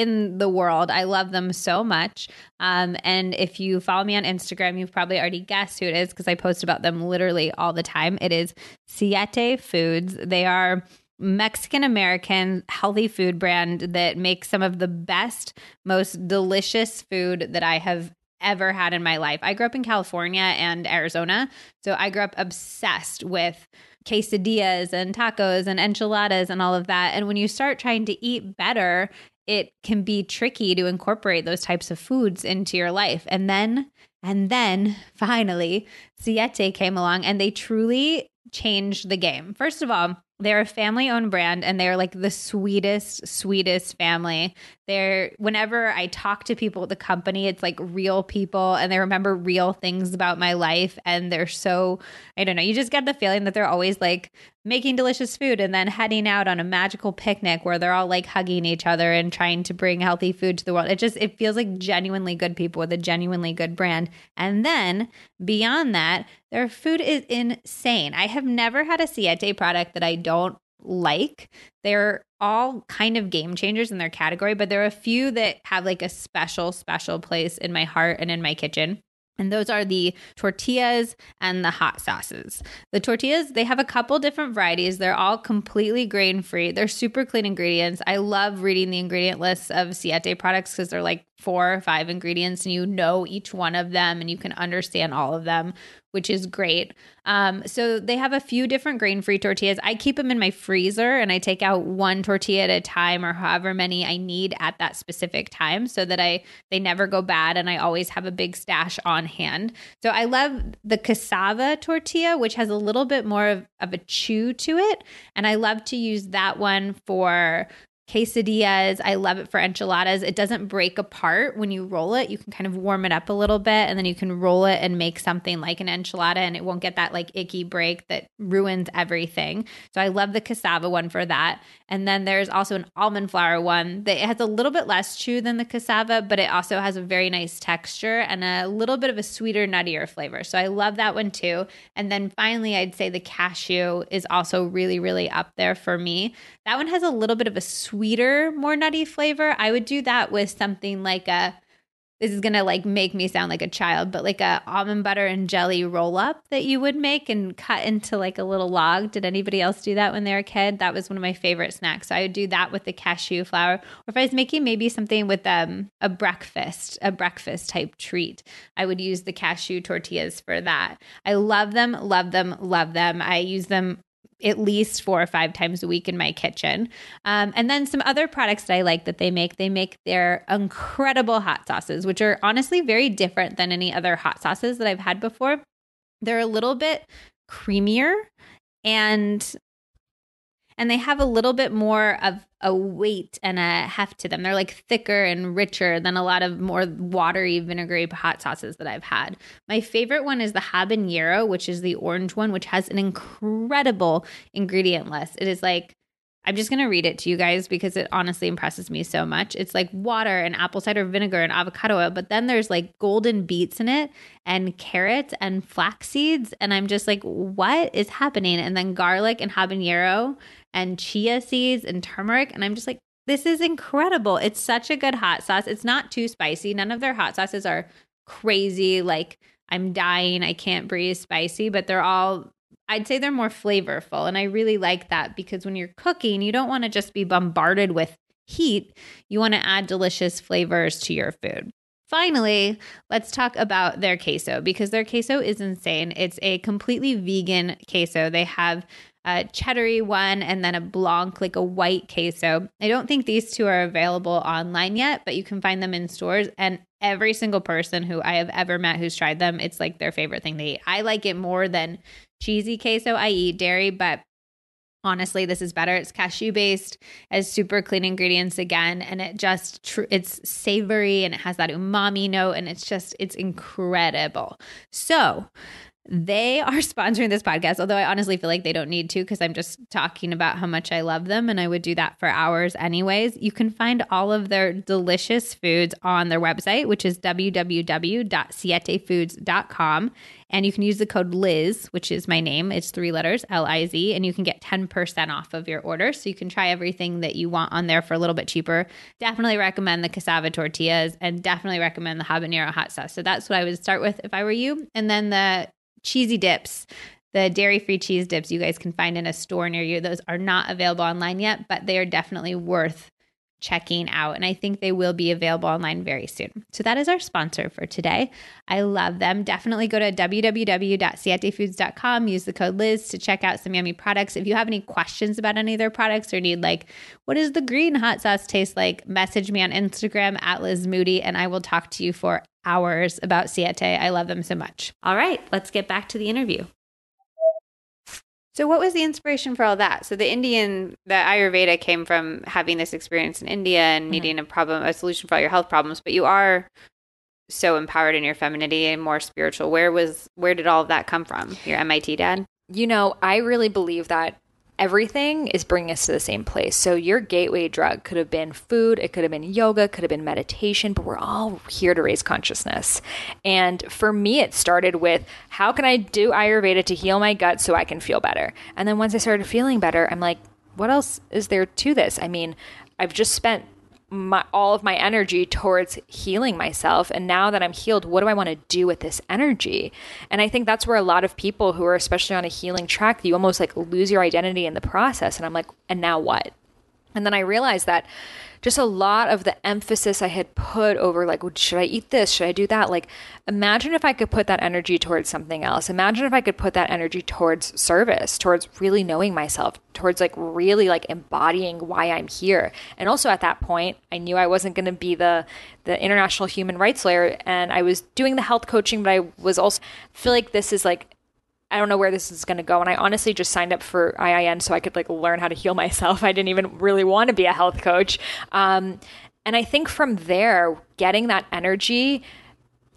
in the world. I love them so much. Um, and if you follow me on Instagram, you've probably already guessed who it is because I post about them literally all the time. It is Siete Foods. They are Mexican American healthy food brand that makes some of the best, most delicious food that I have ever had in my life. I grew up in California and Arizona, so I grew up obsessed with quesadillas and tacos and enchiladas and all of that. And when you start trying to eat better, it can be tricky to incorporate those types of foods into your life. And then and then finally, Siete came along and they truly changed the game. First of all, they're a family owned brand and they're like the sweetest, sweetest family. They're, whenever I talk to people at the company, it's like real people and they remember real things about my life. And they're so, I don't know, you just get the feeling that they're always like making delicious food and then heading out on a magical picnic where they're all like hugging each other and trying to bring healthy food to the world. It just, it feels like genuinely good people with a genuinely good brand. And then beyond that, their food is insane. I have never had a Siete product that I don't like. They're all kind of game changers in their category, but there are a few that have like a special, special place in my heart and in my kitchen. And those are the tortillas and the hot sauces. The tortillas, they have a couple different varieties. They're all completely grain free. They're super clean ingredients. I love reading the ingredient lists of Siete products because they're like four or five ingredients and you know each one of them and you can understand all of them, which is great. Um, so they have a few different grain free tortillas. I keep them in my freezer and I take out one tortilla at a time or however many I need at that specific time so that I they never go bad and I always have a big stash on hand. So I love the cassava tortilla, which has a little bit more of, of a chew to it. And I love to use that one for quesadillas. I love it for enchiladas. It doesn't break apart when you roll it. You can kind of warm it up a little bit and then you can roll it and make something like an enchilada and it won't get that like icky break that ruins everything. So I love the cassava one for that. And then there's also an almond flour one that has a little bit less chew than the cassava, but it also has a very nice texture and a little bit of a sweeter, nuttier flavor. So I love that one too. And then finally, I'd say the cashew is also really, really up there for me. That one has a little bit of a sweeter, more nutty flavor. I would do that with something like a this is gonna like make me sound like a child, but like a almond butter and jelly roll up that you would make and cut into like a little log. Did anybody else do that when they were a kid? That was one of my favorite snacks. So I would do that with the cashew flour. Or if I was making maybe something with um, a breakfast, a breakfast type treat, I would use the cashew tortillas for that. I love them, love them, love them. I use them at least four or five times a week in my kitchen. Um, and then some other products that I like that they make, they make their incredible hot sauces, which are honestly very different than any other hot sauces that I've had before. They're a little bit creamier and and they have a little bit more of a weight and a heft to them. They're like thicker and richer than a lot of more watery vinegary hot sauces that I've had. My favorite one is the habanero, which is the orange one, which has an incredible ingredient list. It is like I'm just going to read it to you guys because it honestly impresses me so much. It's like water and apple cider vinegar and avocado oil, but then there's like golden beets in it and carrots and flax seeds. And I'm just like, what is happening? And then garlic and habanero and chia seeds and turmeric. And I'm just like, this is incredible. It's such a good hot sauce. It's not too spicy. None of their hot sauces are crazy, like I'm dying, I can't breathe spicy, but they're all I'd say they're more flavorful. And I really like that because when you're cooking, you don't want to just be bombarded with heat. You want to add delicious flavors to your food. Finally, let's talk about their queso because their queso is insane. It's a completely vegan queso. They have a cheddary one and then a blanc, like a white queso. I don't think these two are available online yet, but you can find them in stores. And every single person who I have ever met who's tried them, it's like their favorite thing to eat. I like it more than cheesy queso. I eat dairy, but honestly this is better it's cashew based as super clean ingredients again and it just tr- it's savory and it has that umami note and it's just it's incredible so they are *laughs* sponsoring this podcast, although I honestly feel like they don't need to because I'm just talking about how much I love them and I would do that for hours anyways. You can find all of their delicious foods on their website, which is www.sietefoods.com. And you can use the code Liz, which is my name. It's three letters, L I Z, and you can get 10% off of your order. So you can try everything that you want on there for a little bit cheaper. Definitely recommend the cassava tortillas and definitely recommend the habanero hot sauce. So that's what I would start with if I were you. And then the cheesy dips the dairy free cheese dips you guys can find in a store near you. Those are not available online yet, but they are definitely worth checking out. And I think they will be available online very soon. So that is our sponsor for today. I love them. Definitely go to www.sietefoods.com, use the code Liz to check out some yummy products. If you have any questions about any of their products or need like, what does the green hot sauce taste like? Message me on Instagram at Liz Moody and I will talk to you for hours about Siete. I love them so much. All right, let's get back to the interview. So, what was the inspiration for all that? So, the Indian, the Ayurveda came from having this experience in India and mm-hmm. needing a problem, a solution for all your health problems. But you are so empowered in your femininity and more spiritual. Where was, where did all of that come from? Your MIT dad? You know, I really believe that everything is bringing us to the same place. So your gateway drug could have been food, it could have been yoga, could have been meditation, but we're all here to raise consciousness. And for me, it started with how can I do Ayurveda to heal my gut so I can feel better? And then once I started feeling better, I'm like, what else is there to this? I mean, I've just spent my, all of my energy towards healing myself. And now that I'm healed, what do I want to do with this energy? And I think that's where a lot of people who are especially on a healing track, you almost like lose your identity in the process. And I'm like, and now what? And then I realized that just a lot of the emphasis I had put over, like, should I eat this? Should I do that? Like, imagine if I could put that energy towards something else. Imagine if I could put that energy towards service, towards really knowing myself, towards like really like embodying why I'm here. And also at that point, I knew I wasn't going to be the the international human rights lawyer, and I was doing the health coaching, but I was also feel like this is like I don't know where this is going to go. And I honestly just signed up for IIN so I could like learn how to heal *laughs* myself. I didn't even really want to be a health coach. Um, and I think from there, getting that energy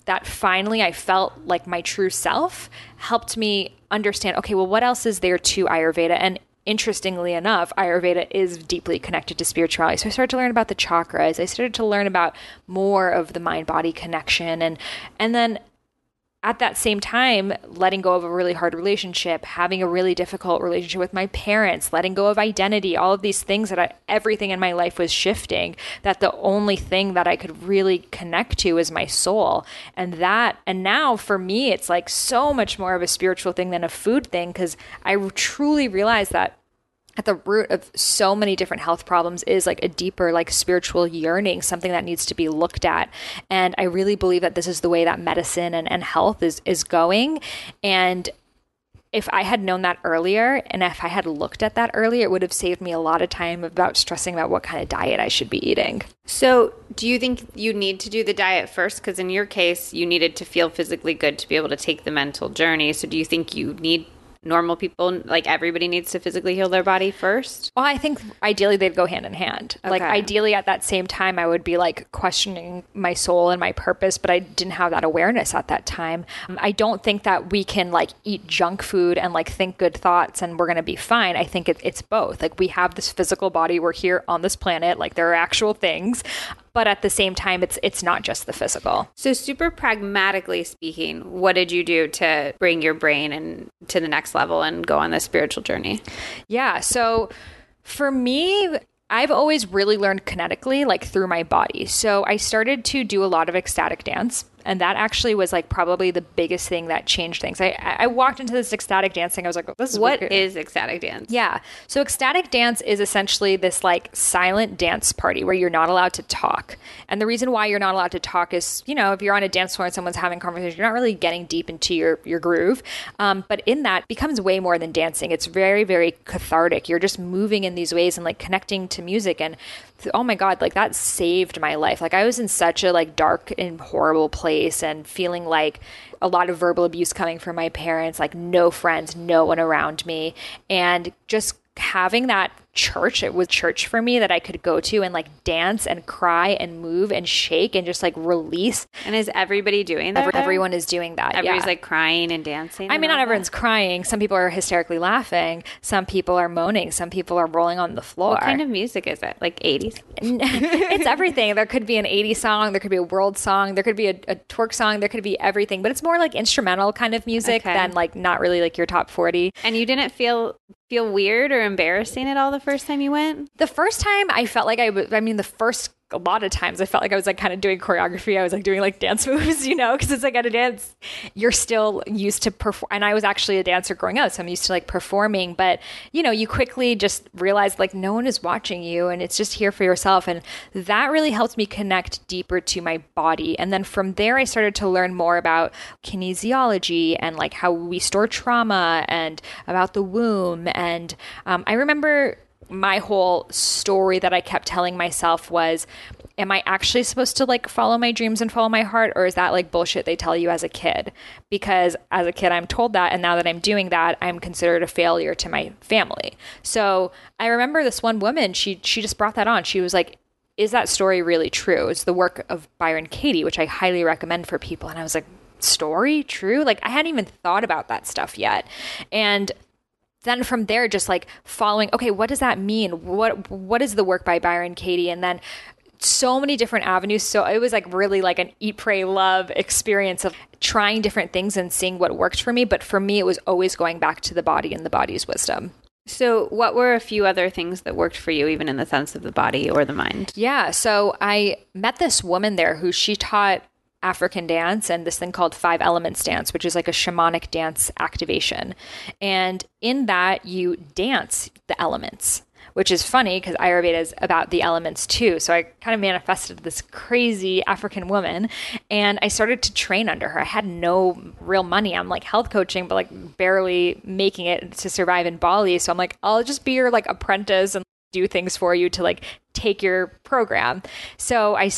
that finally I felt like my true self helped me understand okay, well, what else is there to Ayurveda? And interestingly enough, Ayurveda is deeply connected to spirituality. So I started to learn about the chakras. I started to learn about more of the mind body connection and and then at that same time, letting go of a really hard relationship, having a really difficult relationship with my parents, letting go of identity, all of these things that I, everything in my life was shifting, that the only thing that I could really connect to is my soul. And that, and now for me, it's like so much more of a spiritual thing than a food thing because I truly realized that at the root of so many different health problems is like a deeper like spiritual yearning something that needs to be looked at and i really believe that this is the way that medicine and, and health is is going and if I had known that earlier and if I had looked at that earlier, it would have saved me a lot of time about stressing about what kind of diet I should be eating. So, do you think you need to do the diet first? Because in your case, you needed to feel physically good to be able to take the mental journey. So, do you think you need normal people like everybody needs to physically heal their body first? Well i think ideally they'd go hand in hand. Okay. like ideally at that same time i would be like questioning my soul and my purpose but i didn't have that awareness at that time. I don't think that we can like eat junk food and like think good thoughts and we're to be fine. I think it, it's both. Like we have this physical body. We're here on this planet. Like there are actual things but at the same time it's it's not just the physical. So super pragmatically speaking what did you do to bring your brain and to the next level and go on this spiritual journey? Yeah so for me I've always really learned kinetically, like through my body. So I started to do a lot of ecstatic dance and that actually was like probably the biggest thing that changed things. I I walked into this ecstatic dancing. I was like, oh, "This is what weird. is ecstatic dance?" Yeah, so ecstatic dance is essentially this like silent dance party where you're not allowed to talk. And the reason why you're not allowed to talk is, you know, if you're on a dance floor and someone's having conversation, you're not really getting deep into your your groove. Um, but in that becomes way more than dancing. It's very very cathartic. You're just moving in these ways and like connecting to music and oh my god like that saved my life like i was in such a like dark and horrible place and feeling like a lot of verbal abuse coming from my parents like no friends no one around me. And just having that church it was church for me that i could go to and like dance and cry and move and shake and just like release and is everybody doing that everyone is doing that everybody's yeah. like crying and dancing i mean not everyone's that? crying. Some people are hysterically laughing. Some people are moaning. Some people are rolling on the floor. What kind of music is it? Like 80s *laughs* it's everything. There could be an 80s song. There could be a world song. There could be a, a twerk song. There could be everything. But it's more like instrumental kind of music okay. than like not really like your top 40 and you didn't feel feel weird or embarrassing at all the first time you went? The first time I felt like I I mean, the first a lot of times I felt like I was like kind of doing choreography. I was like doing like dance *laughs* moves, you know, because it's like at a dance, you're still used to perform. And I was actually a dancer growing up, so I'm used to like performing. But you know, you quickly just realize like no one is watching you, and it's just here for yourself. And that really helped me connect deeper to my body. And then from there, I started to learn more about kinesiology and like how we store trauma and about the womb. And um, I remember my whole story that I kept telling myself was am I actually supposed to like follow my dreams and follow my heart or is that like bullshit they tell you as a kid? Because as a kid I'm told that and now that I'm doing that I'm considered a failure to my family. So I remember this one woman she she just brought that on. She was like is that story really true? It's the work of Byron Katie, which I highly recommend for people and I was like story true? Like I hadn't even thought about that stuff yet. And then from there just like following okay what does that mean what what is the work by byron katie and then so many different avenues so it was like really like an eat pray love experience of trying different things and seeing what worked for me but for me it was always going back to the body and the body's wisdom so, what were a few other things that worked for you, even in the sense of the body or the mind? Yeah. So, I met this woman there who she taught African dance and this thing called Five Elements Dance, which is like a shamanic dance activation. And in that, you dance the elements, which is funny because Ayurveda is about the elements too. So I kind of manifested this crazy African woman and I started to train under her. I had no real money. I'm like health coaching, but like barely making it to survive in Bali. So I'm like, I'll just be your like apprentice and do things for you to like take your program. So I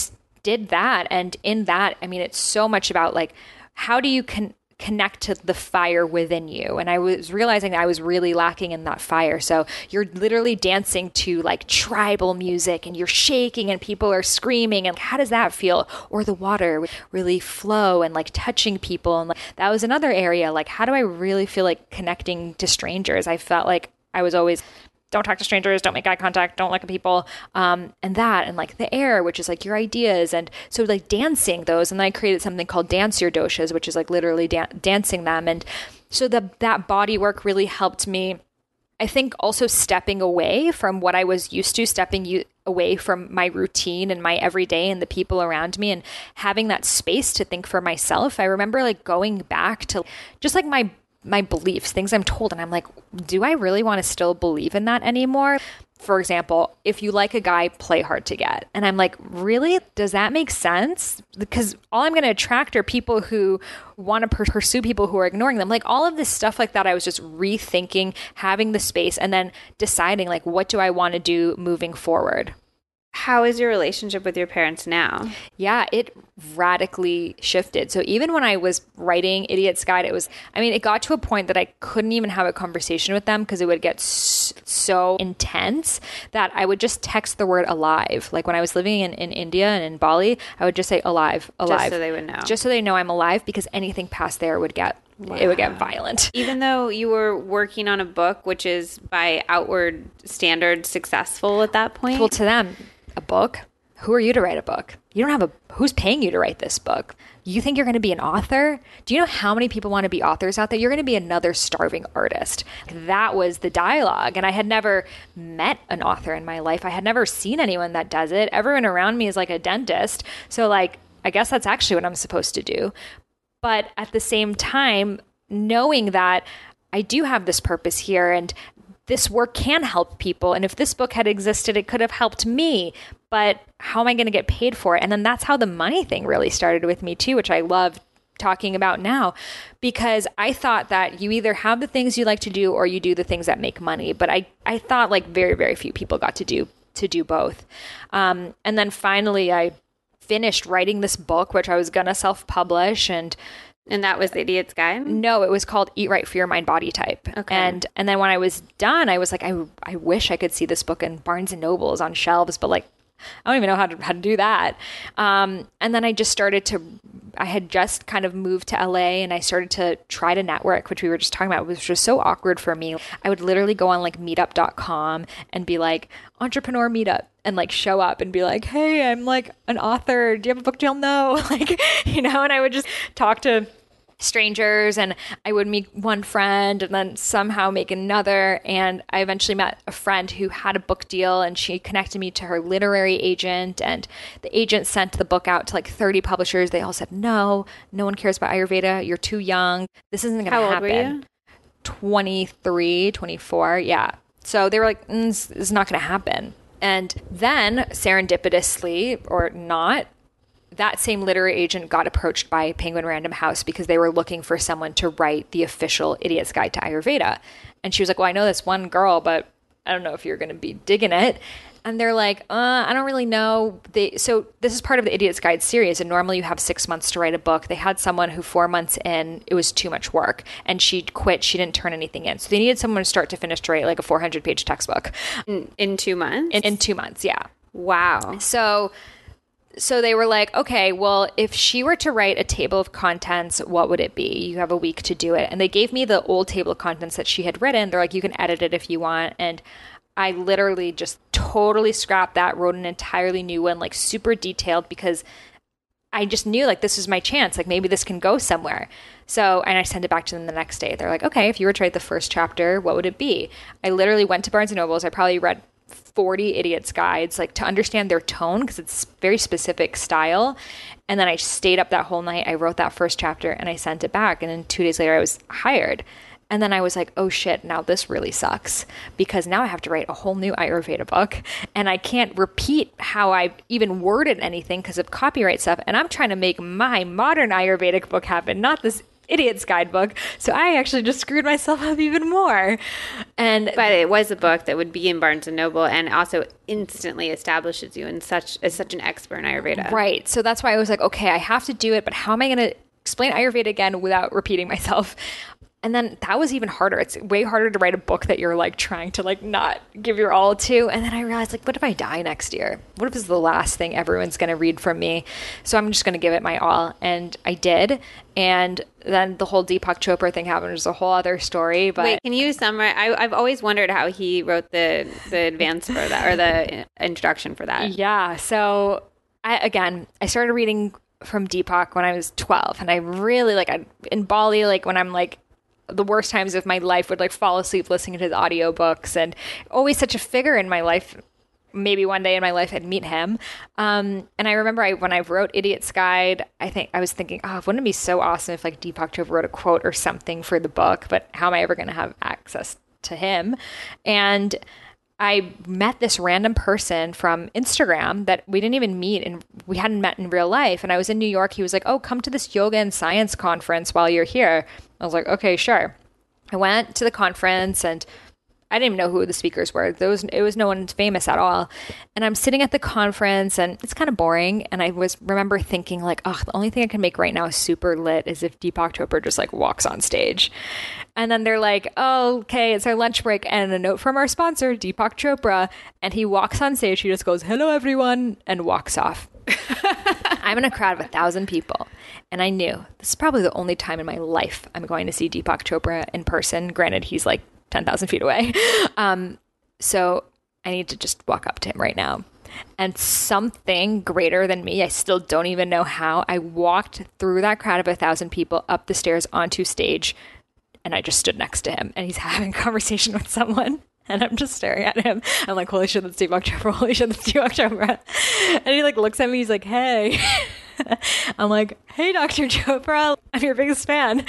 did that and in that i mean it's so much about like how do you con- connect to the fire within you? And i was realizing i was really lacking in that fire. So you're literally dancing to like tribal music and you're shaking and people are screaming and how does that feel? Or the water really flow and like touching people and like, that was another area like how do i really feel like connecting to strangers? I felt like i was always don't talk to strangers, don't make eye contact, don't look at people, um, and that, and like the air, which is like your ideas, and so like dancing those, and I created something called dance your doshas, which is like literally da- dancing them, and so the that body work really helped me. I think also stepping away from what I was used to, stepping you away from my routine and my everyday and the people around me and having that space to think for myself. I remember like going back to just like my my beliefs, things I'm told and I'm like, do I really want to still believe in that anymore? For example, if you like a guy, play hard to get. And I'm like, really? Does that make sense? Because all I'm going to attract are people who want to pursue people who are ignoring them. Like all of this stuff like that, I was just rethinking, having the space, and then deciding, like, what do I want to do moving forward? How is your relationship with your parents now? Yeah, it radically shifted. So even when I was writing Idiot's Guide, it was, I mean, it got to a point that I couldn't even have a conversation with them because it would get so intense that I would just text the word alive. Like when I was living in, in India and in Bali, I would just say alive, alive. Just so they would know. Just so they know I'm alive because anything past there would get Wow. it would get violent. *laughs* Even though you were working on a book, which is by outward standards successful at that point. Well, to them, a book? Who are you to write a book? You don't have a who's paying you to write this book? You think you're going to be an author? Do you know how many people want to be authors out there? You're going to be another starving artist. That was the dialogue. And I had never met an author in my life. I had never seen anyone that does it. Everyone around me is like a dentist. So, like, I guess that's actually what I'm supposed to do. But at the same time, knowing that I do have this purpose here and this work can help people. And if this book had existed, it could have helped me. But how am I going to get paid for it? And then that's how the money thing really started with me, too, which I love talking about now because I thought that you either have the things you like to do or you do the things that make money. But I, I thought like very, very few people got to do to do both. Um, and then finally I finished writing this book, which I was gonna self-publish and and that was the Idiot's Guide? No, it was called Eat Right for Your Mind Body Type. Okay. And and then when I was done, I was like, I I wish I could see this book in Barnes and Nobles on shelves, but like I don't even know how to how to do that. Um, and then I just started to I had just kind of moved to LA and I started to try to network, which we were just talking about, which was so awkward for me. I would literally go on like meetup.com and be like, entrepreneur meetup and like show up and be like, hey, I'm like an author. Do you have a book deal? No. *laughs* Like, you know, and I would just talk to strangers and I would meet one friend and then somehow make another. And I eventually met a friend who had a book deal and she connected me to her literary agent. And the agent sent the book out to like 30 publishers. They all said, no, no one cares about Ayurveda. You're too young. This isn't going to happen. How old were you? 23, 24. Yeah. So they were like, mm, this is not going to happen. And then serendipitously or not, that same literary agent got approached by Penguin Random House because they were looking for someone to write the official Idiot's Guide to Ayurveda. And she was like, Well, I know this one girl, but I don't know if you're going to be digging it. And they're like, uh, I don't really know. They so this is part of the Idiot's Guide series, and normally you have six months to write a book. They had someone who four months in, it was too much work, and she quit. She didn't turn anything in, so they needed someone to start to finish to write like a 400 page textbook in, in two months. In, in two months, yeah. Wow. So so they were like, okay, well, if she were to write a table of contents, what would it be? You have a week to do it. And they gave me the old table of contents that she had written. They're like, you can edit it if you want. And I literally just totally scrapped that, wrote an entirely new one, like super detailed because I just knew like this is my chance. Like maybe this can go somewhere. So, and I sent it back to them the next day. They're like, okay, if you were to write the first chapter, what would it be? I literally went to Barnes and Nobles. I probably read 40 idiots guides like to understand their tone because it's very specific style and then i stayed up that whole night i wrote that first chapter and i sent it back and then two days later i was hired and then I was like, oh shit, now this really sucks because now I have to write a whole new Ayurveda book and I can't repeat how I even worded anything because of copyright stuff. And I'm trying to make my modern Ayurvedic book happen, not this idiot's guidebook. So I actually just screwed myself up even more. And but it was a book that would be in Barnes and Noble and also instantly establishes you in such as such an expert in Ayurveda. Right. So that's why I was like, okay, I have to do it, but how am I going to explain Ayurveda again without repeating myself? And then that was even harder. It's way harder to write a book that you're like trying to like not give your all to. And then I realized like, what if I die next year? What if it's the last thing everyone's going to read from me? So I'm just going to give it my all. And I did. And then the whole Deepak Chopra thing happened. It was a whole other story. But Wait, can you summarize? I, I've always wondered how he wrote the the advance for that or the introduction for that. Yeah. So I, again, I started reading from Deepak when I was 12, and I really like I in Bali, like when I'm like the worst times of my life would like fall asleep listening to his audiobooks and always such a figure in my life maybe one day in my life I'd meet him. Um, and I remember I, when I wrote Idiot's Guide, I think I was thinking, oh, wouldn't it be so awesome if like Deepak Chopra wrote a quote or something for the book? But how am I ever going to have access to him? And I met this random person from Instagram that we didn't even meet and we hadn't met in real life. And I was in New York. He was like, Oh, come to this yoga and science conference while you're here. I was like, Okay, sure. I went to the conference and I didn't even know who the speakers were. Was, it was no one famous at all. And I'm sitting at the conference and it's kind of boring. And I was remember thinking like, oh, the only thing I can make right now super lit is if Deepak Chopra just like walks on stage. And then they're like, oh, okay, it's our lunch break and a note from our sponsor, Deepak Chopra. And he walks on stage. He just goes, hello, everyone, and walks off. *laughs* I'm in a crowd of a thousand people. And I knew this is probably the only time in my life I'm going to see Deepak Chopra in person. Granted, he's like 10,000 feet away. *laughs* Um, so I need to just walk up to him right now. And something greater than me, I still don't even know how, I walked through that crowd of a thousand people up the stairs onto stage and I just stood next to him and he's *laughs* having a conversation with someone. And I'm just staring at him. I'm like, holy shit, that's Deepak *laughs* Chopra. Holy shit, that's Deepak Chopra. And he like looks at me. He's like, hey. *laughs* I'm like, hey, Dr. *laughs* Chopra, I'm your biggest fan.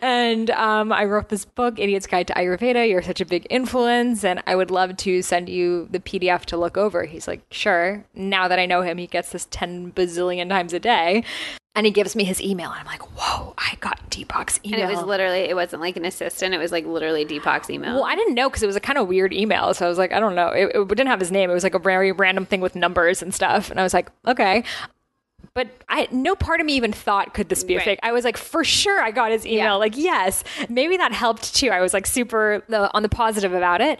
And um, I wrote this book, Idiot's Guide to Ayurveda. You're such a big influence, and I would love to send you the PDF to look over. He's like, sure. Now that I know him, he gets this 10 bazillion times a day. And he gives me his email, and I'm like, whoa, I got Deepak's email. And it was literally, it wasn't like an assistant. It was like literally Deepak's email. Well, I didn't know because it was a kind of weird email. So I was like, I don't know. It, it didn't have his name. It was like a very random thing with numbers and stuff. And I was like, okay but I no part of me even thought could this be right. a fake. I was like, for sure, I got his email. Yeah. Like, yes, maybe that helped too. I was like super the, on the positive about it.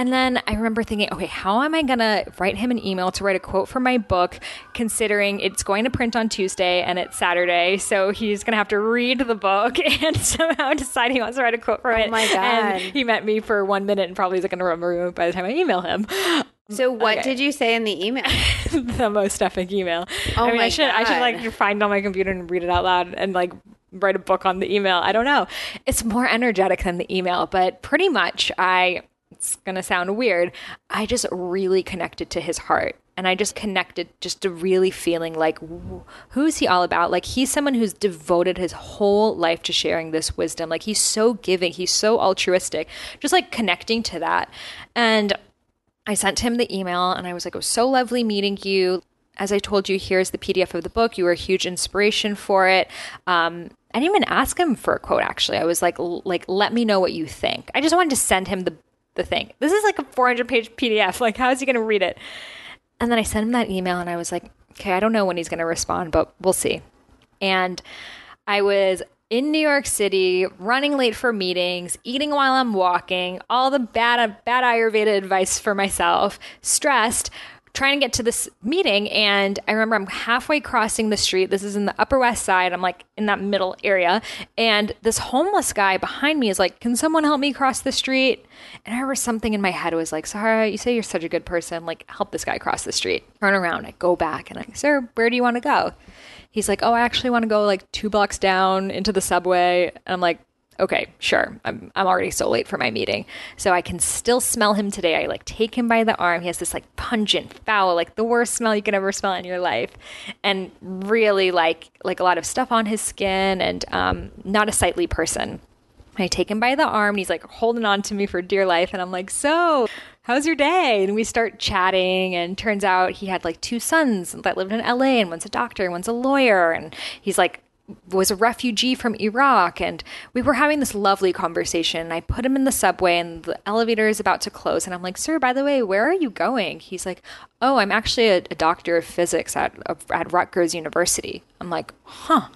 And then I remember thinking, okay, how am I going to write him an email to write a quote for my book, considering it's going to print on Tuesday and it's Saturday? So he's going to have to read the book *laughs* and somehow decide he wants to write a quote for oh it. Oh my God. And he met me for one minute and probably is going to remember by the time I email him. So what okay. did you say in the email? *laughs* the most epic email. Oh I mean, my I should God. I should like find it on my computer and read it out loud and like write a book on the email. I don't know. It's more energetic than the email, but pretty much I it's going to sound weird. I just really connected to his heart. And I just connected just to really feeling like, who's he all about? Like, he's someone who's devoted his whole life to sharing this wisdom. Like, he's so giving, he's so altruistic, just like connecting to that. And I sent him the email and I was like, it was so lovely meeting you. As I told you, here's the PDF of the book. You were a huge inspiration for it. Um, I didn't even ask him for a quote. Actually, I was like, like, let me know what you think. I just wanted to send him the the thing. This is like a 400 page PDF. Like, how is he going to read it? And then I sent him that email, and I was like, okay, I don't know when he's going to respond, but we'll see. And I was in New York City, running late for meetings, eating while I'm walking, all the bad bad Ayurveda advice for myself, stressed, trying to get to this meeting and I remember I'm halfway crossing the street. This is in the Upper West Side. I'm like in that middle area and this homeless guy behind me is like, "Can someone help me cross the street?" And I remember something in my head was like, "Sahara, you say you're such a good person. Like, help this guy cross the street." Turn around, I go back and I'm like, "Sir, where do you want to go?" He's like, "Oh, I actually want to go like two blocks down into the subway." And I'm like, "Okay, sure. I'm I'm already so late for my meeting, so I can still smell him today." I like take him by the arm. He has this like pungent, foul, like the worst smell you can ever smell in your life, and really like like a lot of stuff on his skin, and um, not a sightly person. I take him by the arm and he's like holding on to me for dear life. And I'm like, So, how's your day? And we start chatting. And turns out he had like two sons that lived in LA, and one's a doctor, and one's a lawyer. And he's like, was a refugee from Iraq and we were having this lovely conversation. I put him in the subway and the elevator is about to close and I'm like, "Sir, by the way, where are you going?" He's like, "Oh, I'm actually a, a doctor of physics at at Rutgers University." I'm like, "Huh."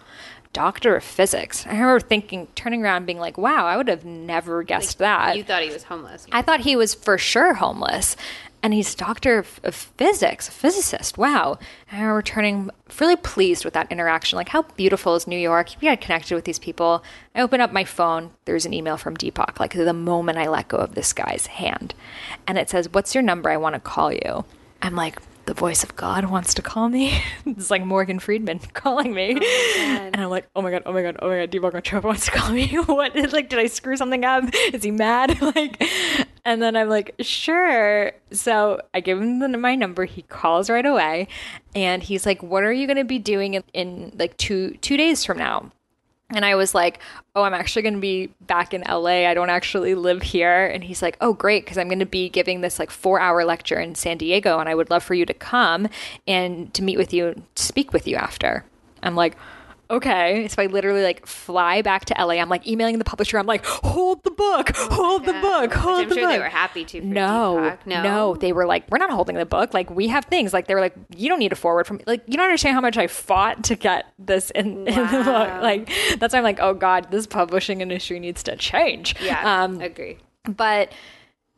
Doctor of physics. I remember thinking, turning around, being like, wow, I would have never guessed that. You thought he was homeless. I thought he was for sure homeless. And he's doctor of, of physics, a physicist. Wow. And I remember turning really pleased with that interaction. Like, how beautiful is New York? You got connected with these people. I open up my phone. There's an email from Deepak, like the moment I let go of this guy's hand. And it says, What's your number? I want to call you. I'm like, the voice of God wants to call me. *laughs* it's like Morgan Freeman *laughs* calling me. Oh, and I'm like, oh my God, oh my God, oh my God, Deepak Chopra wants to call me. *laughs* what? Like, did I screw something up? Is he mad? like, and then I'm like, sure. So I give him the, my number. He calls right away. And he's like, what are you going to be doing in, in like two, two days from now? And I was like, Oh, I'm actually going to be back in LA. I don't actually live here. And he's like, Oh, great. Because I'm going to be giving this like four hour lecture in San Diego. And I would love for you to come and to meet with you, to speak with you after. I'm like, okay. So I literally like fly back to LA. I'm like emailing the publisher. I'm like, hold the book, hold the book, hold I'm the sure book. they were happy to. For no, no, no, they were like, we're not holding the book. Like we have things. Like they were like, you don't need a foreword from. Like you don't understand how much I fought to get this in, in the book. Like that's why I'm like, oh god, this publishing industry needs to change. Yeah, Um, agree. but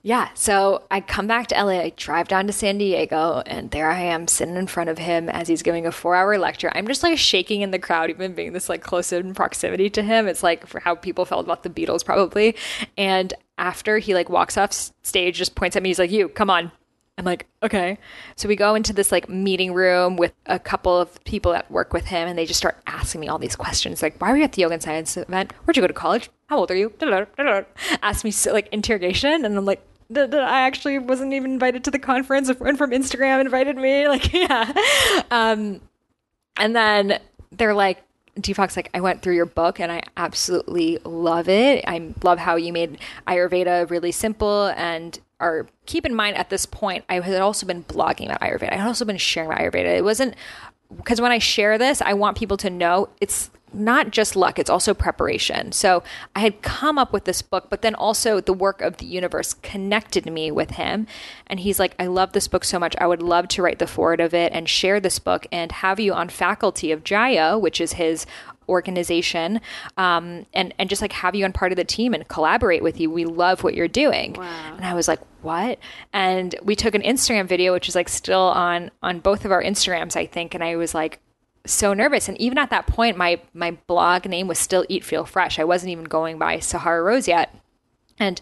yeah, so I come back to LA, I drive down to San Diego, and there I am sitting in front of him as he's giving a four hour lecture. I'm just like shaking in the crowd, even being this like close in proximity to him. It's like for how people felt about the Beatles, probably. And after he like walks off stage, just points at me, he's like, You, come on. I'm like, okay. So we go into this like meeting room with a couple of people that work with him, and they just start asking me all these questions, like, why were you at the yoga and science event? Where'd you go to college? How old are you? Da-da-da-da-da. Ask me so, like interrogation, and I'm like, "Da- da- I actually wasn't even invited to the conference. A friend from Instagram invited me. *laughs* Like, yeah. Um, and then they're like, Deepak's like, I went through your book and I absolutely love it. I love how you made Ayurveda really simple and are keep in mind at this point, I had also been blogging about Ayurveda. I had also been sharing about Ayurveda. It wasn't because when I share this, I want people to know it's not just luck, it's also preparation. So I had come up with this book, but then also the work of the universe connected me with him. And he's like, I love this book so much. I would love to write the foreword of it and share this book and have you on faculty of Jaya, which is his organization um, and and just like have you on part of the team and collaborate with you we love what you're doing and i was like what and we took an instagram video which is like still on on both of our instagrams i think and i was like so nervous and even at that point my my blog name was still eat feel fresh i wasn't even going by sahara rose yet and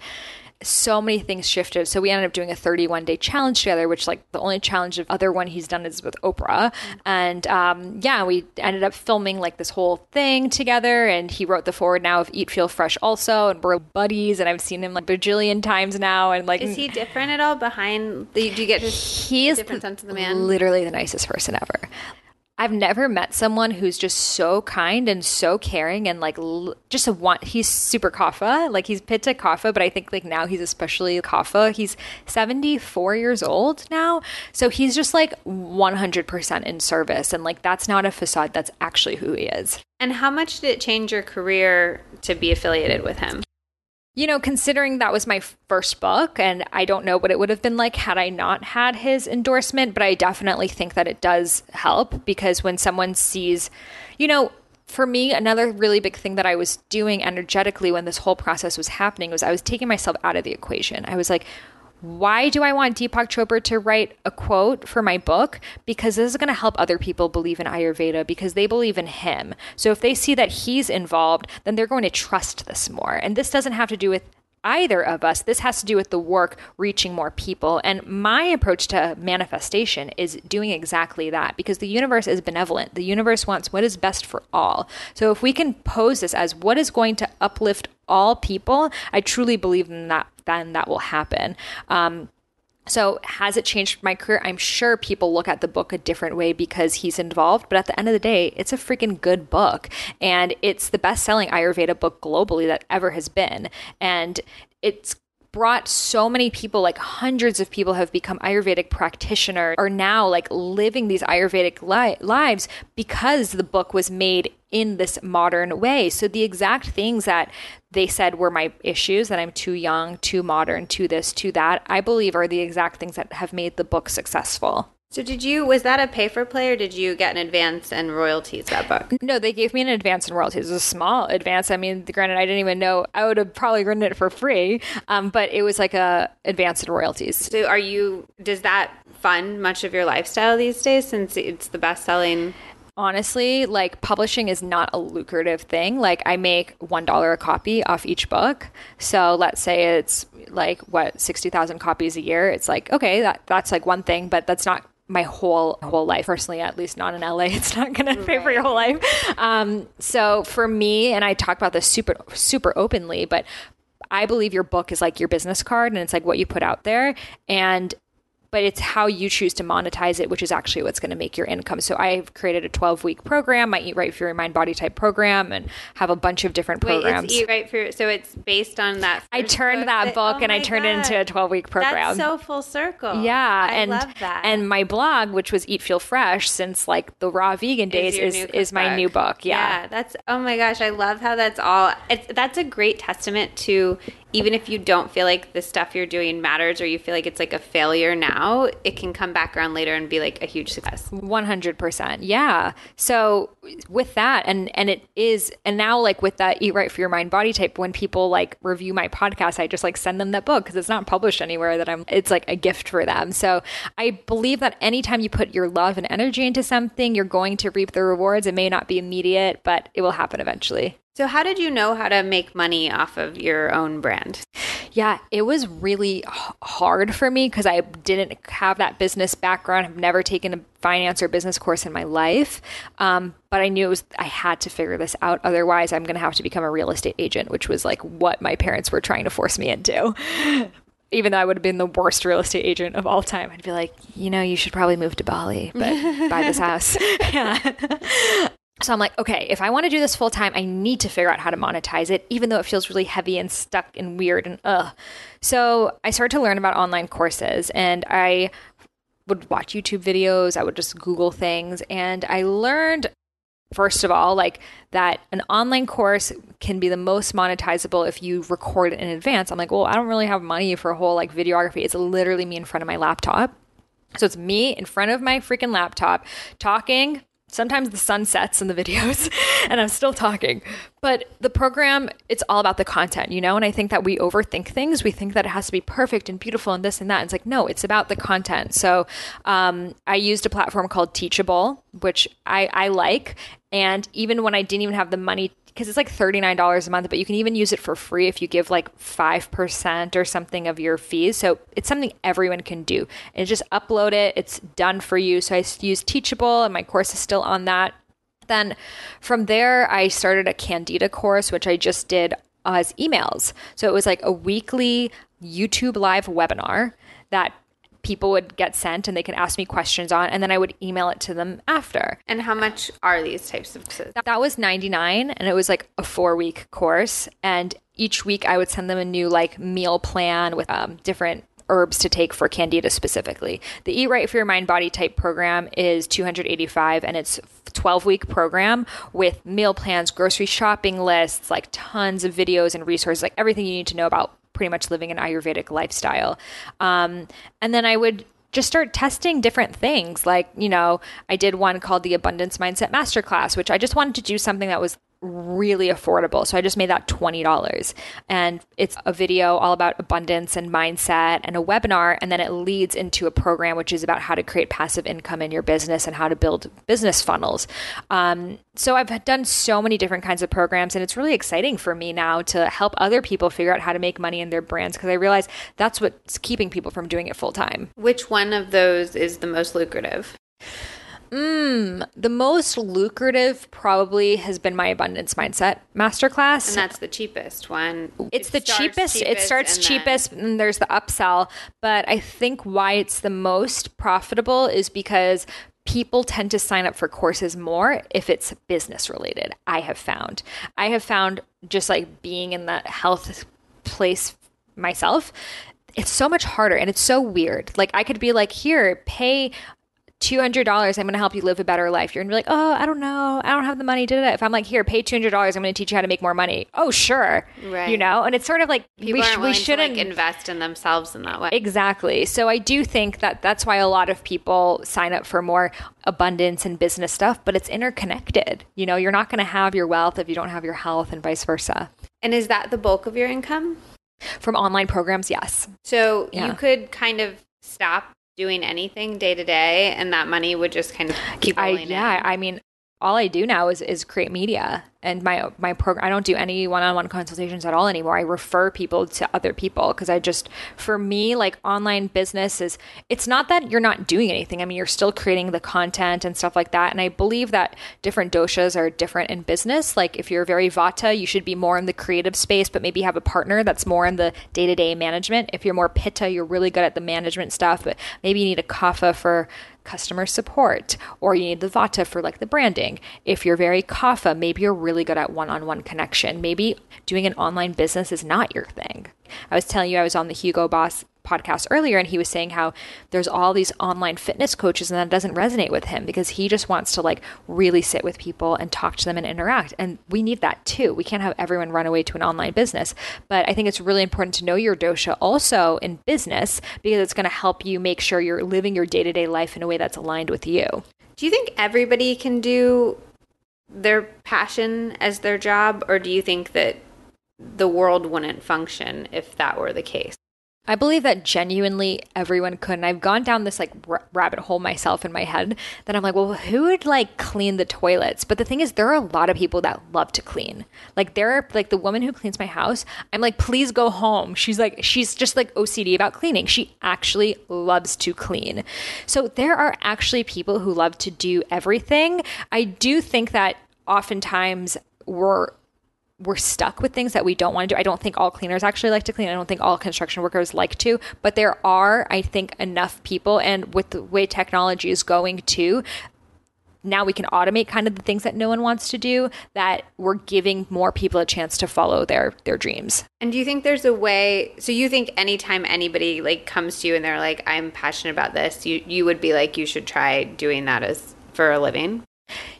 so many things shifted. So we ended up doing a 31 day challenge together, which like the only challenge of other one he's done is with Oprah. And um, yeah, we ended up filming like this whole thing together. And he wrote the foreword now of Eat Feel Fresh also, and we're buddies. And I've seen him like bajillion times now. And like Is he different at all behind? The, do you get his he is different sense of the man? literally the nicest person ever. I've never met someone who's just so kind and so caring and like l- just a want. He's super kapha, like he's pitta kapha, but I think like now he's especially kapha. He's 74 years old now, so he's just like 100% in service, and like that's not a facade. That's actually who he is. And how much did it change your career to be affiliated with him? You know, considering that was my first book, and I don't know what it would have been like had I not had his endorsement, but I definitely think that it does help because when someone sees, you know, for me, another really big thing that I was doing energetically when this whole process was happening was I was taking myself out of the equation. I was like, why do I want Deepak Chopra to write a quote for my book? Because this is going to help other people believe in Ayurveda because they believe in him. So if they see that he's involved, then they're going to trust this more. And this doesn't have to do with either of us. This has to do with the work reaching more people. And my approach to manifestation is doing exactly that because the universe is benevolent. The universe wants what is best for all. So if we can pose this as what is going to uplift all people, I truly believe in that then that will happen. Um, so has it changed my career? I'm sure people look at the book a different way because he's involved, but at the end of the day, it's a freaking good book and it's the best-selling Ayurveda book globally that ever has been. And it's brought so many people like hundreds of people have become ayurvedic practitioners are now like living these ayurvedic li- lives because the book was made in this modern way so the exact things that they said were my issues that i'm too young too modern too this too that i believe are the exact things that have made the book successful So did you was that a pay for play or did you get an advance and royalties that book? No, they gave me an advance in royalties. It was a small advance. I mean, granted, I didn't even know I would have probably written it for free, um, but it was like a advance in royalties. So are you? Does that fund much of your lifestyle these days since it's the best selling? Honestly, like publishing is not a lucrative thing. Like I make one dollar a copy off each book. So let's say it's like what sixty thousand copies a year. It's like okay, that that's like one thing, but that's not my whole whole life personally at least not in la *laughs* it's not going to pay for your whole life um, so for me and i talk about this super super openly but i believe your book is like your business card and it's like what you put out there and but it's how you choose to monetize it, which is actually what's going to make your income. So I've created a 12 week program, my Eat Right for Your Mind Body Type program, and have a bunch of different Wait, programs. it's Eat Right for so it's based on that. I turned book that book oh and I turned God. it into a 12 week program. That's so full circle. yeah, I and love that. and my blog, which was Eat Feel Fresh since like the raw vegan days, your is is, my new book. Yeah. that's oh my gosh, I love how that's all. It's that's a great testament to even if you don't feel like the stuff you're doing matters or you feel like it's like a failure now, it can come back around later and be like a huge success. 100% yeah. So with that and and it is and now like with that eat right for your mind body type when people like review my podcast i just like send them that book because it's not published anywhere that i'm it's like a gift for them. So i believe that anytime you put your love and energy into something you're going to reap the rewards. It may not be immediate but it will happen eventually So how did you know how to make money off of your own brand? Yeah, it was really h- hard for me because I didn't have that business background. I've never taken a finance or business course in my life. Um, but I knew it was, I had to figure this out. Otherwise, I'm going to have to become a real estate agent, which was like what my parents were trying to force me into. *laughs* Even though I would have been the worst real estate agent of all time, I'd be like, you know, you should probably move to Bali, but *laughs* buy this house. *laughs* yeah. So I'm like, okay, if I want to do this full time, I need to figure out how to monetize it, even though it feels really heavy and stuck and weird and ugh. So I started to learn about online courses and I would watch YouTube videos, I would just Google things, and I learned first of all like that an online course can be the most monetizable if you record it in advance. I'm like, well, I don't really have money for a whole like videography. It's literally me in front of my laptop. So it's me in front of my freaking laptop talking. Sometimes the sun sets in the videos *laughs* and I'm still talking. But the program, it's all about the content, you know? And I think that we overthink things. We think that it has to be perfect and beautiful and this and that. And it's like, no, it's about the content. So um, I used a platform called Teachable, which I, I like. And even when I didn't even have the money because it's like $39 a month, but you can even use it for free if you give like 5% or something of your fees. So it's something everyone can do. And just upload it, it's done for you. So I use Teachable, and my course is still on that. Then from there, I started a Candida course, which I just did as emails. So it was like a weekly YouTube live webinar that people would get sent and they could ask me questions on, and then I would email it to them after. And how much are these types of That, that was 99 and it was like a 4 week course and each week I would send them a new like meal plan with um, different herbs to take for candida specifically. The Eat Right for Your Mind Body Type program is 285 and it's 12 week program with meal plans, grocery shopping lists, like tons of videos and resources, like everything you need to know about pretty much living an Ayurvedic lifestyle. Um, and then I would just start testing different things. Like, you know, I did one called the Abundance Mindset Masterclass, which I just wanted to do something that was really affordable. So I just made that $20. And it's a video all about abundance and mindset and a webinar. And then it leads into a program, which is about how to create passive income in your business and how to build business funnels. Um, so I've done so many different kinds of programs, and it's really exciting for me now to help other people figure out how to make money in their brands because I realize that's what's keeping people from doing it full time. Which one of those is the most lucrative? Mm, the most lucrative probably has been my abundance mindset masterclass. And that's the cheapest one. it's It the starts cheapest. It starts and then- cheapest, and there's the upsell. But I think why it's the most profitable is because people tend to sign up for courses more if it's business related. I have found. I have found just like being in that health place myself, it's so much harder and it's so weird. Like I could be like, here, pay $200 i'm going to help you live a better life you're going to be like oh i don't know i don't have the money da, if i'm like here pay $200 i'm going to teach you how to make more money oh sure Right. you know and it's sort of like People we, sh- we shouldn't to like invest in themselves in that way. Exactly. So I do think that that's why a lot of people sign up for more abundance and business stuff, but it's interconnected. You know, you're not going to have your wealth if you don't have your health and vice versa. and is that the bulk of your income? From online programs, yes. So Yeah. you could kind of stop doing anything day to day, and that money would just kind of keep I rolling yeah, in. I mean all I do now is is create media and my my program I don't do any one-on-one consultations at all anymore. I refer people to other people because I just for me like online business is it's not that you're not doing anything. I mean, you're still creating the content and stuff like that. And I believe that different doshas are different in business. Like if you're very vata, you should be more in the creative space, but maybe have a partner that's more in the day-to-day management. If you're more pitta, you're really good at the management stuff, but maybe you need a kapha for customer support or you need the vata for like the branding. If you're very kapha maybe you're really good at one-on-one connection. Maybe doing an online business is not your thing. I was telling you i was on the hugo boss podcast earlier and he was saying how there's all these online fitness coaches and that doesn't resonate with him because he just wants to like really sit with people and talk to them and interact. And we need that too. We can't have everyone run away to an online business. But i think it's really important to know your dosha also in business because it's going to help you make sure you're living your day-to-day life in a way that's aligned with you. Do you think everybody can do their passion as their job, or do you think that the world wouldn't function if that were the case? I believe that genuinely everyone could. And I've gone down this like r- rabbit hole myself in my head that I'm like, well, who would like clean the toilets? But the thing is, there are a lot of people that love to clean. Like, there are like the woman who cleans my house. I'm like, please go home. She's like, she's just like OCD about cleaning. She actually loves to clean. So there are actually people who love to do everything. I do think that oftentimes we're we're stuck with things that we don't want to do. I don't think all cleaners actually like to clean. I don't think all construction workers like to, but there are, I think, enough people. And with the way technology is going too, now we can automate kind of the things that no one wants to do. That we're giving more people a chance to follow their their dreams. And do you think there's a way? So you think anytime anybody like comes to you and they're like, "I'm passionate about this," you you would be like, "You should try doing that as for a living."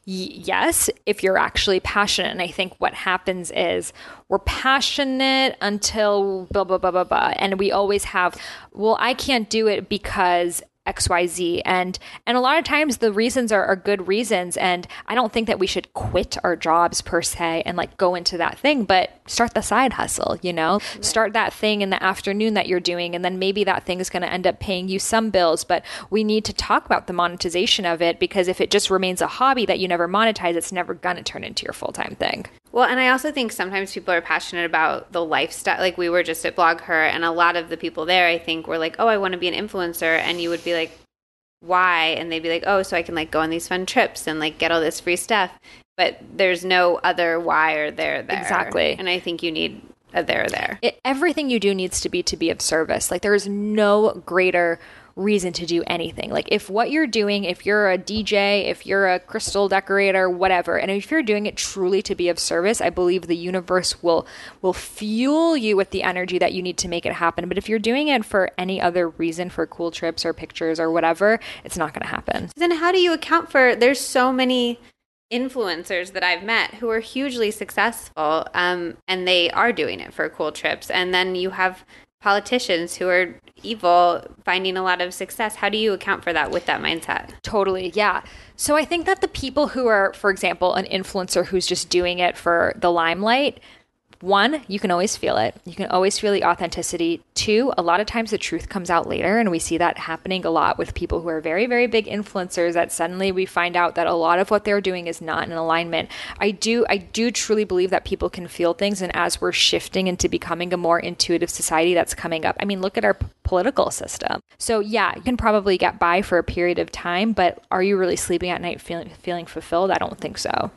Yes, if you're actually passionate. And I think what happens is we're passionate until blah, blah, blah, blah, blah. And we always have, well, I can't do it because XYZ. And and a lot of times the reasons are, are good reasons. And I don't think that we should quit our jobs per se and like go into that thing, but start the side hustle, you know? Start that thing in the afternoon that you're doing, and then maybe that thing is gonna end up paying you some bills. But we need to talk about the monetization of it because if it just remains a hobby that you never monetize, it's never gonna turn into your full time thing. Well, and I also think sometimes people are passionate about the lifestyle. Like we were just at BlogHer, and a lot of the people there, I think, were like, "Oh, I want to be an influencer," and you would be like, "Why?" And they'd be like, "Oh, so I can like go on these fun trips and like get all this free stuff." But there's no other why or there there. Exactly. And I think you need a there there. it, everything you do needs to be to be of service. Like there is no greater reason to do anything. Like if what you're doing, if you're a DJ, if you're a crystal decorator, whatever, and if you're doing it truly to be of service, I believe the universe will will fuel you with the energy that you need to make it happen. But if you're doing it for any other reason for cool trips or pictures or whatever, it's not going to happen. Then how do you account for? There's so many influencers that I've met who are hugely successful, um, and they are doing it for cool trips. And then you have politicians who are evil finding a lot of success. How do you account for that with that mindset? Totally, yeah. So I think that the people who are, for example, an influencer who's just doing it for the limelight, one, you can always feel it. You can always feel the authenticity. Two, a lot of times the truth comes out later, and we see that happening a lot with people who are very, very big influencers. That suddenly we find out that a lot of what they're doing is not in alignment. I do, I do truly believe that people can feel things, and as we're shifting into becoming a more intuitive society, that's coming up. I mean, look at our p- political system. So yeah, you can probably get by for a period of time, but are you really sleeping at night feeling feeling fulfilled? I don't think so.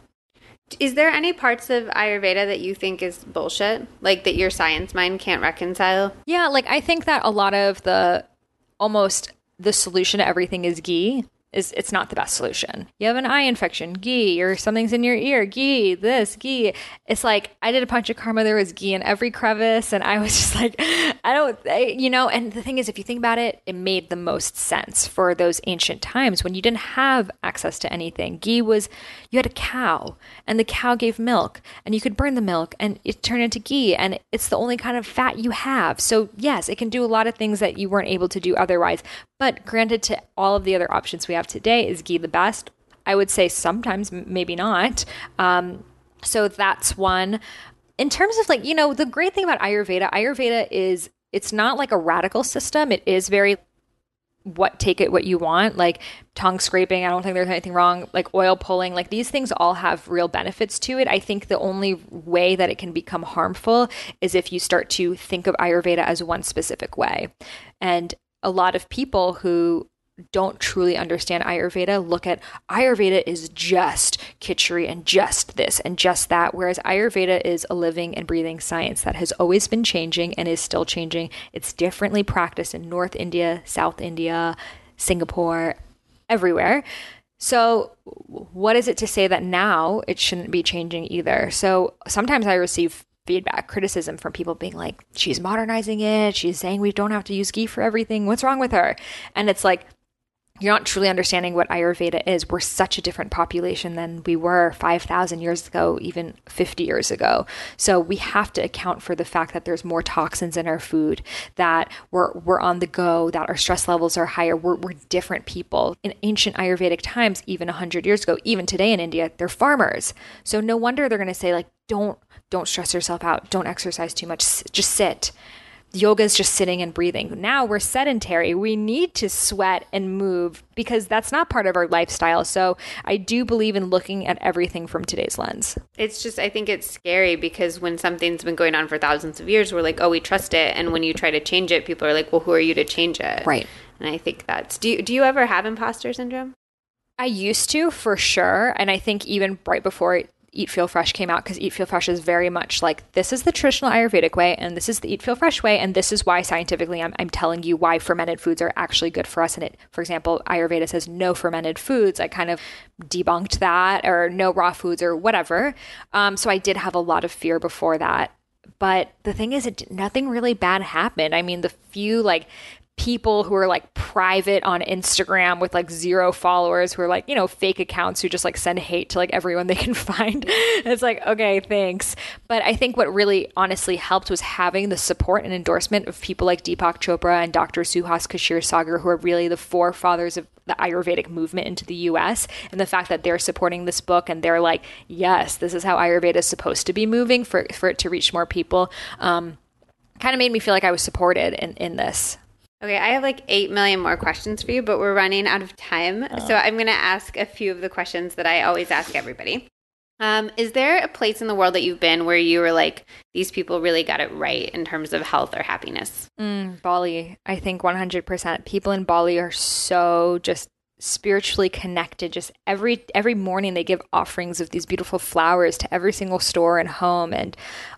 Is there any parts of Ayurveda that you think is bullshit? Like that your science mind can't reconcile? Yeah, like I think that a lot of the almost the solution to everything is ghee. Is it's not the best solution. You have an eye infection, ghee, or something's in your ear, ghee, this, ghee. It's like I did a panchakarma, there was ghee in every crevice, and I was *laughs* just like, I don't, I, you know. And the thing is, if you think about it, it made the most sense for those ancient times when you didn't have access to anything. Ghee was you had a cow, and the cow gave milk, and you could burn the milk, and it turned into ghee, and it's the only kind of fat you have. So yes, it can do a lot of things that you weren't able to do otherwise. But granted, to all of the other options we have today, is ghee the best? I would say sometimes, maybe not. Um, so that's one. In terms of like, you know, the great thing about Ayurveda, Ayurveda is it's not like a radical system. It is very what take it what you want like tongue scraping i don't think there's anything wrong like oil pulling like these things all have real benefits to it i think the only way that it can become harmful is if you start to think of ayurveda as one specific way and a lot of people who don't truly understand Ayurveda look at Ayurveda is just kitchery and just this and just that, whereas Ayurveda is a living and breathing science that has always been changing and is still changing. It's differently practiced in North India, South India, Singapore, everywhere. So, what is it to say that now it shouldn't be changing either? So, sometimes I receive feedback, criticism from people being like, she's modernizing it. She's saying we don't have to use ghee for everything. What's wrong with her? And it's like, you're not truly understanding what Ayurveda is. We're such a different population than we were 5,000 years ago, even 50 years ago. So we have to account for the fact that there's more toxins in our food, that we're, we're on the go, that our stress levels are higher. We're, we're different people. In ancient Ayurvedic times, even 100 years ago, even today in India, they're farmers. So no wonder they're going to say, like, don't, don't stress yourself out. Don't exercise too much. Just sit yoga is just sitting and breathing. Now we're sedentary. We need to sweat and move because that's not part of our lifestyle. So I do believe in looking at everything from today's lens. It's just, I think it's scary because when something's been going on for thousands of years, we're like, oh, we trust it. And when you try to change it, people are like, well, who are you to change it? Right. And I think that's, do you, do you ever have imposter syndrome? I used to for sure. And I think even right before Eat Feel Fresh came out because Eat Feel Fresh is very much like this is the traditional Ayurvedic way and this is the Eat Feel Fresh way and this is why scientifically I'm, I'm telling you why fermented foods are actually good for us. And it, for example, Ayurveda says no fermented foods. I kind of debunked that or no raw foods or whatever. Um, so I did have a lot of fear before that. But the thing is, it, nothing really bad happened. I mean, the few like people who are like private on Instagram with like zero followers who are like, you know, fake accounts who just like send hate to like everyone they can *laughs* find. it's like, okay, thanks. But I think what really honestly helped was having the support and endorsement of people like Deepak Chopra and Dr. Suhas Kshirsagar, who are really the forefathers of the Ayurvedic movement into the US and the fact that they're supporting this book and they're like, yes, this is how Ayurveda is supposed to be moving for, for it to reach more people. Um, kind of made me feel like I was supported in, in this. Okay, I have like 8 million more questions for you, but we're running out of time. Oh. So I'm going to ask a few of the questions that I always ask everybody. Um, is there a place in the world that you've been where you were like, these people really got it right in terms of health or happiness? Mm, Bali, I think 100%. People in Bali are so just spiritually connected just every every morning they give offerings of these beautiful flowers to every single store and home. And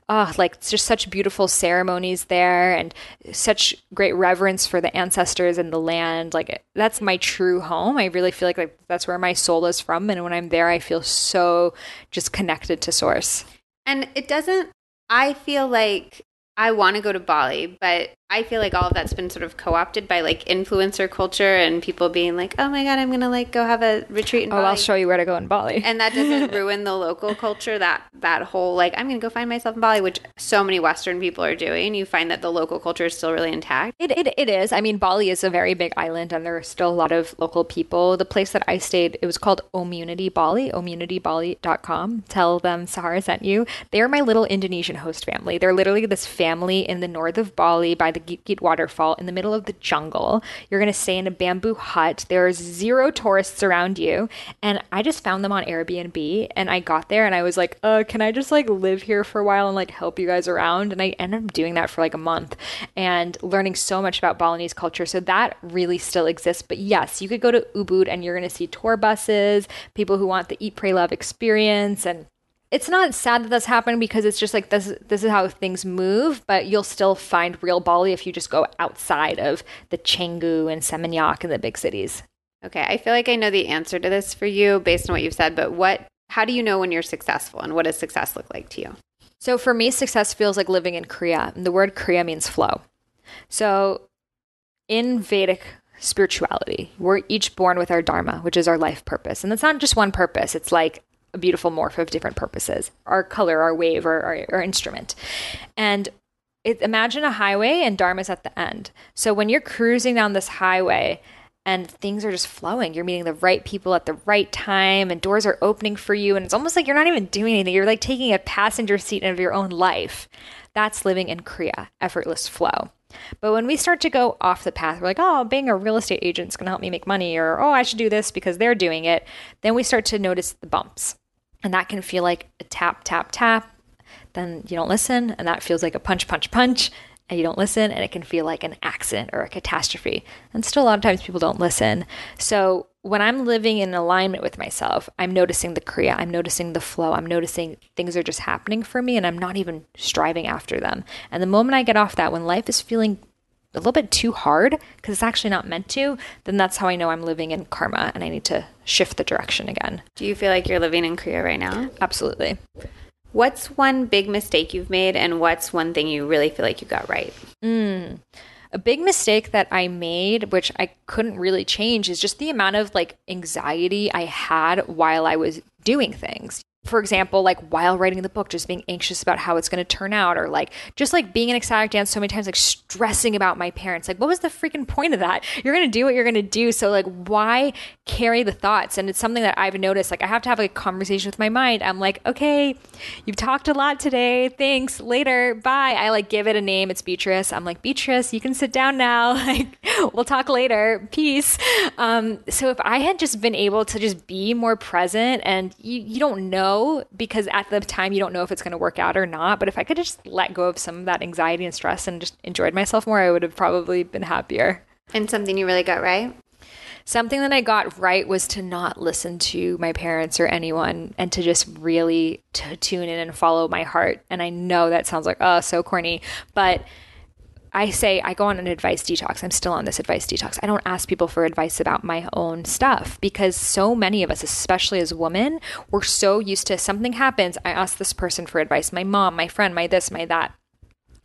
oh like it's just such beautiful ceremonies there and such great reverence for the ancestors and the land. Like that's my true home. I really feel like, like that's where my soul is from. And when i'm there i feel so just connected to source. And it doesn't i feel like I want to go to Bali, but I feel like all of that's been sort of co-opted by like influencer culture and people being like, "Oh my god, I'm going to like go have a retreat in oh, Bali. oh, Bali." I'll show you where to go in Bali. And that doesn't *laughs* ruin the local culture that that whole like I'm going to go find myself in Bali, which so many western people are doing. You find that the local culture is still really intact. It it, it is. I mean, Bali is a very big island and there are still a lot of local people. The place that I stayed, it was called Omunity Bali, omunitybali.com. Tell them Sahara sent you. They are my little Indonesian host family. They're literally this family in the north of Bali by the Git waterfall in the middle of the jungle. You're going to stay in a bamboo hut. There's zero tourists around you. And I just found them on Airbnb and I got there and I was like, uh, can I just like live here for a while and like help you guys around? And I ended up doing that for like a month and learning so much about Balinese culture. So that really still exists. But yes, you could go to Ubud and you're going to see tour buses, people who want the Eat, Pray, Love experience and it's not sad that that's happening because it's just like this this is how things move but you'll still find real bali if you just go outside of the canggu and seminyak and the big cities Okay, I feel like I know the answer to this for you based on what you've said, but what how do you know when you're successful and what does success look like to you? So for me, success feels like living in Kriya. And the word Kriya means flow. So in Vedic spirituality, we're each born with our dharma, which is our life purpose. And it's not just one purpose, it's like a beautiful morph of different purposes our color, our wave, or our, our instrument. And it, imagine a highway and dharma's at the end. So when you're cruising down this highway, and things are just flowing. You're meeting the right people at the right time, and doors are opening for you. And it's almost like you're not even doing anything. You're like taking a passenger seat of your own life. That's living in Kriya, effortless flow. But when we start to go off the path, we're like, oh, being a real estate agent is going to help me make money, or oh, I should do this because they're doing it. Then we start to notice the bumps. And that can feel like a tap, tap, tap. Then you don't listen, and that feels like a punch, punch, punch and you don't listen and it can feel like an accident or a catastrophe. And still a lot of times people don't listen. So when I'm living in alignment with myself, I'm noticing the Kriya, I'm noticing the flow, I'm noticing things are just happening for me and I'm not even striving after them. And the moment I get off that, when life is feeling a little bit too hard because it's actually not meant to, then that's how I know I'm living in karma and I need to shift the direction again. Do you feel like you're living in Kriya right now? Absolutely. What's one big mistake you've made, and what's one thing you really feel like you got right? Mm. A big mistake that I made, which I couldn't really change, is just the amount of like anxiety I had while I was doing things for example, like while writing the book, just being anxious about how it's going to turn out, or like just like being in ecstatic dance so many times, like stressing about my parents. Like, what was the freaking point of that? You're going to do what you're going to do. So, like, why carry the thoughts? And it's something that I've noticed. Like, I have to have like, a conversation with my mind. I'm like, okay, you've talked a lot today. Thanks. Later. Bye. I like give it a name. It's Beatrice. I'm like, Beatrice, you can sit down now. *laughs* Like, we'll talk later. Peace. Um, so, if I had just been able to just be more present and you, you don't know because at the time you don't know if it's going to work out or not. But if I could just let go of some of that anxiety and stress and just enjoyed myself more, I would have probably been happier. And something you really got right? Something that I got right was to not listen to my parents or anyone and to just really to tune in and follow my heart. And I know that sounds like, oh, so corny, but I say I go on an advice detox. I'm still on this advice detox. I don't ask people for advice about my own stuff because so many of us, especially as women, we're so used to something happens. I ask this person for advice my mom, my friend, my this, my that.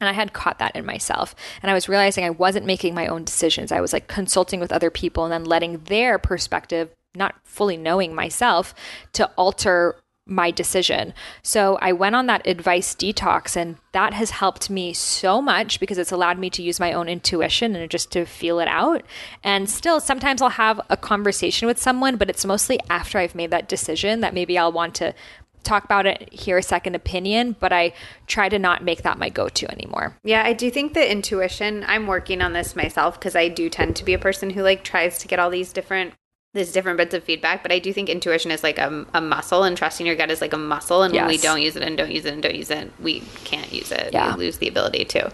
And I had caught that in myself. And I was realizing I wasn't making my own decisions. I was like consulting with other people and then letting their perspective, not fully knowing myself, to alter my decision. So I went on that advice detox, and that has helped me so much because it's allowed me to use my own intuition and just to feel it out. And still, sometimes I'll have a conversation with someone, but it's mostly after I've made that decision that maybe I'll want to talk about it, hear a second opinion, but I try to not make that my go to anymore. Yeah, I do think that intuition, I'm working on this myself because I do tend to be a person who like tries to get all these different there's different bits of feedback, but I do think intuition is like a, a muscle and trusting your gut is like a muscle. And yes. when we don't use it and don't use it and don't use it, we can't use it. Yeah. We lose the ability to.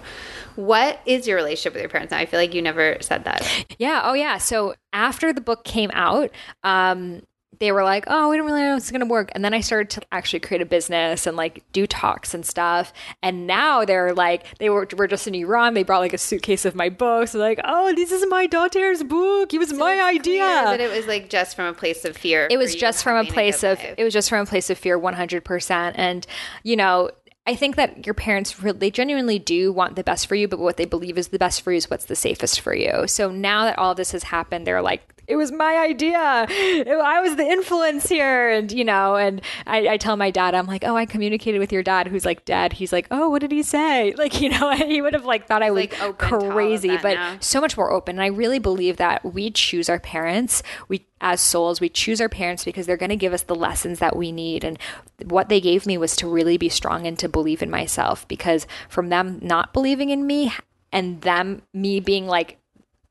What is your relationship with your parents now? I feel like you never said that. Yeah. Oh, yeah. So after the book came out, um, they were like, oh, we don't really know if it's going to work. And then I started to actually create a business and like do talks and stuff. And now they're like, they were, were just in Iran. They brought like a suitcase of my books. They're like, oh, this is my daughter's book. It was so my idea. But it was like just from a place of fear. It was just from a place a of, life. it was just from a place of fear 100%. And, you know, I think that your parents really, they genuinely do want the best for you, but what they believe is the best for you is what's the safest for you. So now that all this has happened, they're like, it was my idea. I was the influence here. And, you know, and I, I, tell my dad, I'm like, oh, I communicated with your dad, who's like, dad, he's like, oh, what did he say? *laughs* Like, you know, *laughs* he would have like thought I was like crazy, but now. so much more open. And I really believe that we choose our parents. We, as souls, we choose our parents because they're going to give us the lessons that we need. And what they gave me was to really be strong and to believe in myself because from them not believing in me and them, me being like,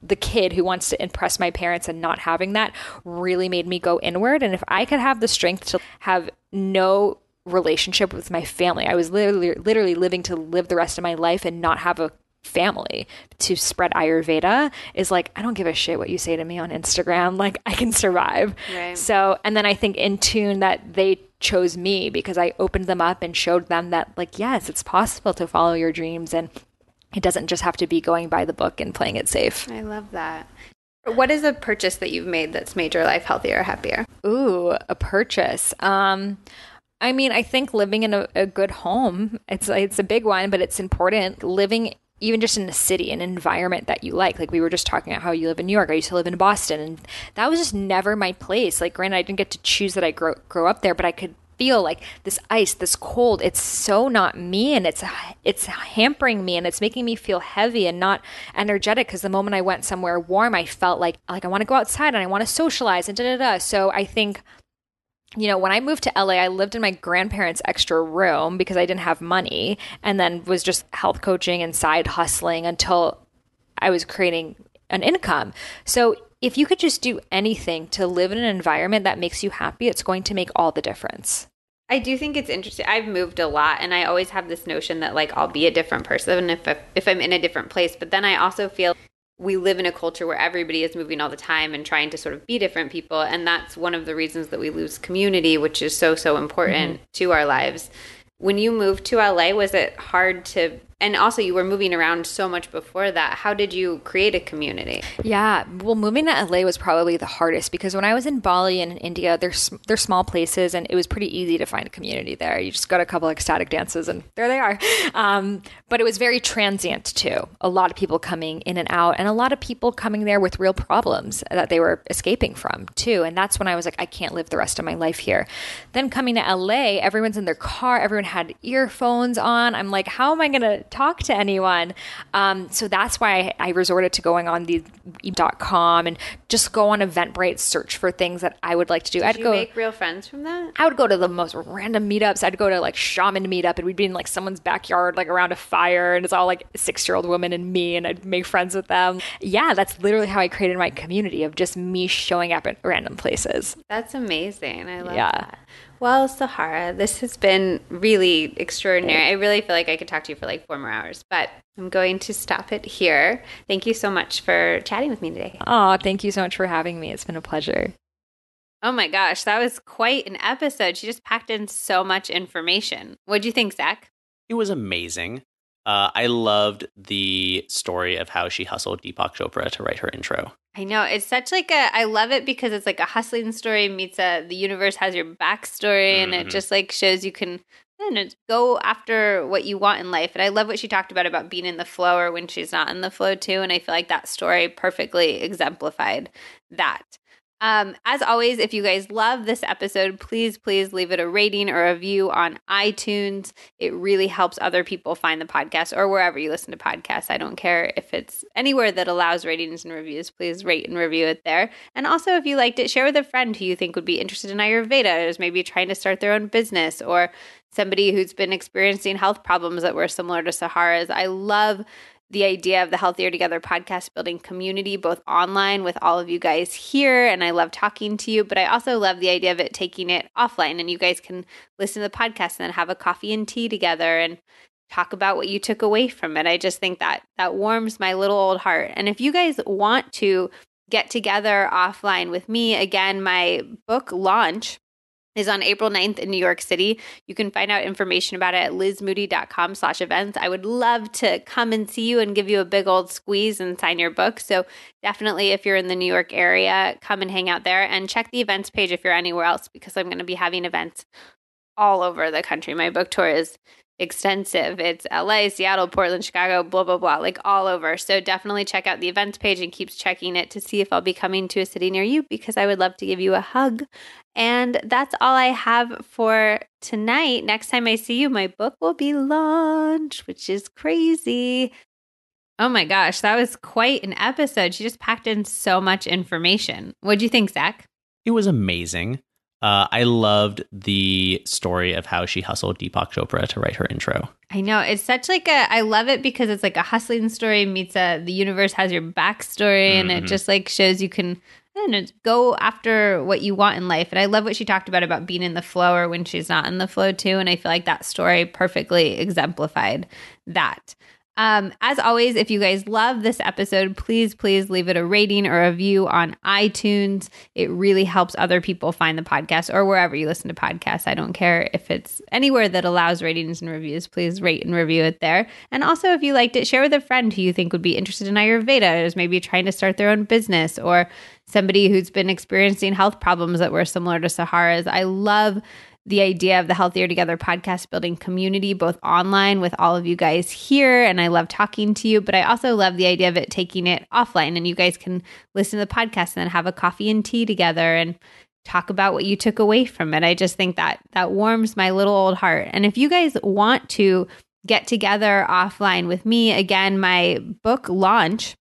the kid who wants to impress my parents and not having that really made me go inward. And if I could have the strength to have no relationship with my family, I was literally, literally living to live the rest of my life and not have a family to spread Ayurveda is like, I don't give a shit what you say to me on Instagram. *laughs* Like, I can survive. Right. So, and then I think in tune that they chose me because I opened them up and showed them that, like, yes, it's possible to follow your dreams and it doesn't just have to be going by the book and playing it safe. I love that. What is a purchase that you've made that's made your life healthier or happier? Ooh, a purchase. Um, I mean, I think living in a, a good home, it's it's a big one, but it's important. Living even just in a city, an environment that you like. Like we were just talking about how you live in New York. I used to live in Boston, and that was just never my place. Like, granted, I didn't get to choose that I grow grow up there, but I could feel like this ice, this cold. It's so not me, and it's it's hampering me, and it's making me feel heavy and not energetic. Because the moment I went somewhere warm, I felt like like I want to go outside and I want to socialize and da da da. So I think you know, when I moved to LA, I lived in my grandparents' extra room because I didn't have money and then was just health coaching and side hustling until I was creating an income. So if you could just do anything to live in an environment that makes you happy, it's going to make all the difference. I do think it's interesting. I've moved a lot and I always have this notion that like I'll be a different person if if I'm in a different place, but then I also feel we live in a culture where everybody is moving all the time and trying to sort of be different people and that's one of the reasons that we lose community which is so so important mm-hmm. to our lives when you moved to LA was it hard to and also you were moving around so much before that. How did you create a community? Yeah. Well moving to la was probably the hardest because when i was in bali and in india they're, they're small places and it was pretty easy to find a community there. You just got a couple ecstatic dances and there they are. *laughs* Um, but it was very transient too. A lot of people coming in and out and a lot of people coming there with real problems that they were escaping from too. And that's when i was like i can't live the rest of my life here. Then coming to la everyone's in their car. Everyone had earphones on. I'm like how am i going to talk to anyone. Um, so that's why I, I, resorted to going on the com and just go on Eventbrite, search for things that I would like to do. Did I'd you go make real friends from that. I would go to the most random meetups. I'd go to like shaman meetup, and we'd be in like someone's backyard, like around a fire, and it's all like six year old women and me, and I'd make friends with them. Yeah, that's literally how I created my community of just me showing up at random places. That's amazing. I love yeah. that. Well, Sahara, this has been really extraordinary. I really feel like I could talk to you for like four more hours, but I'm going to stop it here. Thank you so much for chatting with me today. Oh, thank you so much for having me. It's been a pleasure. Oh my gosh, that was quite an episode. She just packed in so much information. What do you think, Zach? It was amazing. Uh, I loved the story of how she hustled Deepak Chopra to write her intro. I know it's such like a. I love it because it's like a hustling story meets a the universe has your backstory, mm-hmm. and it mm-hmm. just like shows you can know, go after what you want in life. And I love what she talked about about being in the flow or when she's not in the flow too. And I feel like that story perfectly exemplified that. Um, as always, if you guys love this episode, please, please leave it a rating or a review on iTunes. It really helps other people find the podcast or wherever you listen to podcasts. I don't care if it's anywhere that allows ratings and reviews. Please rate and review it there. And also, if you liked it, share with a friend who you think would be interested in Ayurveda, or is maybe trying to start their own business, or somebody who's been experiencing health problems that were similar to Sahara's. I love the idea of the Healthier Together podcast building community, both online with all of you guys here. And I love talking to you, but I also love the idea of it taking it offline and you guys can listen to the podcast and then have a coffee and tea together and talk about what you took away from it. I just think that that warms my little old heart. And if you guys want to get together offline with me, again, my book launch is on April 9th in New York City. You can find out information about it at lizmoody.com slash events. I would love to come and see you and give you a big old squeeze and sign your book. So definitely if you're in the New York area, come and hang out there and check the events page if you're anywhere else because I'm going to be having events all over the country. My book tour is extensive. It's LA, Seattle, Portland, Chicago, blah, blah, blah, like all over. So definitely check out the events page and keep checking it to see if I'll be coming to a city near you because I would love to give you a hug. And that's all I have for tonight. Next time I see you, my book will be launched, which is crazy. Oh my gosh, that was quite an episode. She just packed in so much information. What do you think, Zach? It was amazing. Uh, I loved the story of how she hustled Deepak Chopra to write her intro. I know it's such like a. I love it because it's like a hustling story meets a the universe has your backstory, mm-hmm. and it mm-hmm. just like shows you can know, go after what you want in life. And I love what she talked about about being in the flow or when she's not in the flow too. And I feel like that story perfectly exemplified that. Um, as always, if you guys love this episode, please, please leave it a rating or a review on iTunes. It really helps other people find the podcast or wherever you listen to podcasts. I don't care if it's anywhere that allows ratings and reviews. Please rate and review it there. And also, if you liked it, share with a friend who you think would be interested in Ayurveda, is maybe trying to start their own business, or somebody who's been experiencing health problems that were similar to Sahara's. I love the idea of the Healthier Together podcast building community, both online with all of you guys here. And I love talking to you, but I also love the idea of it taking it offline and you guys can listen to the podcast and then have a coffee and tea together and talk about what you took away from it. I just think that that warms my little old heart. And if you guys want to get together offline with me, again, my book launch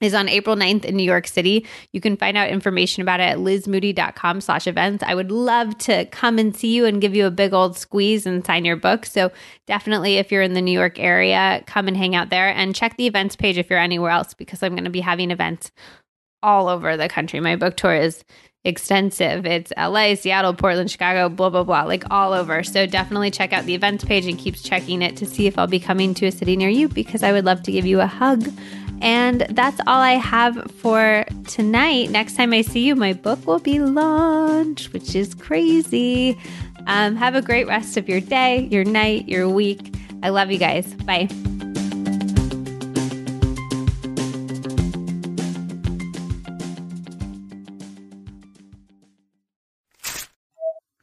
is on April 9th in New York City. You can find out information about it at lizmoody.com slash events. I would love to come and see you and give you a big old squeeze and sign your book. So definitely if you're in the New York area, come and hang out there and check the events page if you're anywhere else because I'm going to be having events all over the country. My book tour is extensive. It's LA, Seattle, Portland, Chicago, blah, blah, blah, like all over. So definitely check out the events page and keep checking it to see if I'll be coming to a city near you because I would love to give you a hug and that's all I have for tonight. Next time I see you, my book will be launched, which is crazy. Um, have a great rest of your day, your night, your week. I love you guys. Bye.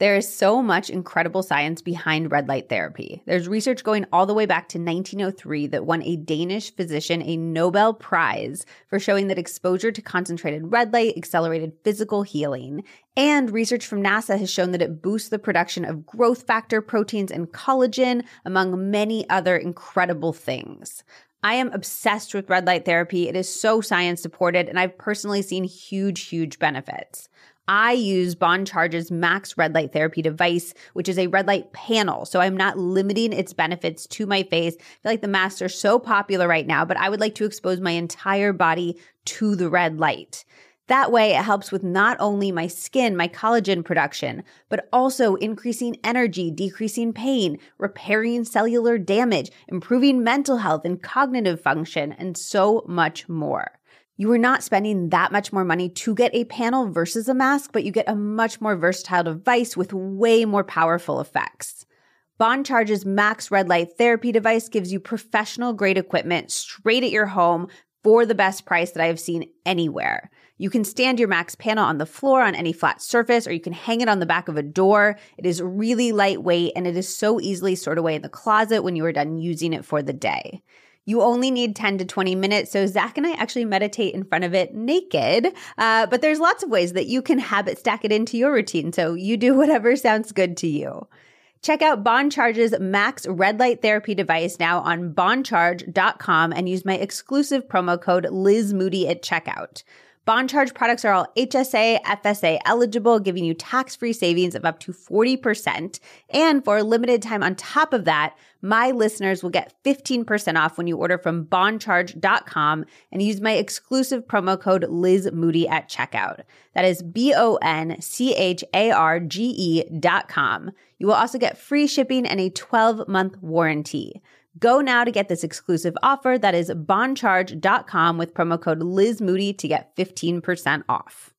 There is so much incredible science behind red light therapy. There's research going all the way back to 1903 that won a Danish physician a Nobel Prize for showing that exposure to concentrated red light accelerated physical healing. And research from NASA has shown that it boosts the production of growth factor proteins and collagen, among many other incredible things. I am obsessed with red light therapy. It is so science supported, and I've personally seen huge, huge benefits. I use Bon Charge's Max Red Light Therapy device, which is a red light panel. So I'm not limiting its benefits to my face. I feel like the masks are so popular right now, but I would like to expose my entire body to the red light. That way, it helps with not only my skin, my collagen production, but also increasing energy, decreasing pain, repairing cellular damage, improving mental health and cognitive function, and so much more. You are not spending that much more money to get a panel versus a mask, but you get a much more versatile device with way more powerful effects. Bon Charge's Max Red Light Therapy device gives you professional grade equipment straight at your home for the best price that I have seen anywhere. You can stand your Max panel on the floor on any flat surface, or you can hang it on the back of a door. It is really lightweight and it is so easily stored away in the closet when you are done using it for the day. You only need 10 to 20 minutes. So Zach and I actually meditate in front of it naked. Uh, but there's lots of ways that you can habit stack it into your routine. So you do *laughs* whatever sounds good to you. Check out Bon Charge's Max Red Light Therapy device now on boncharge.com and use my exclusive promo code Liz Moody at checkout. Bon Charge products are all HSA, FSA eligible, giving you tax free savings of up to 40%. And for a limited time on top of that, my listeners will get 15% off when you order from boncharge.com and use my exclusive promo code Liz Moody at checkout. That is B O N C H A R G E dot com. You will also get free shipping and a 12 month warranty. Go now to get this exclusive offer that is boncharge.com with promo code Liz Moody to get 15% off.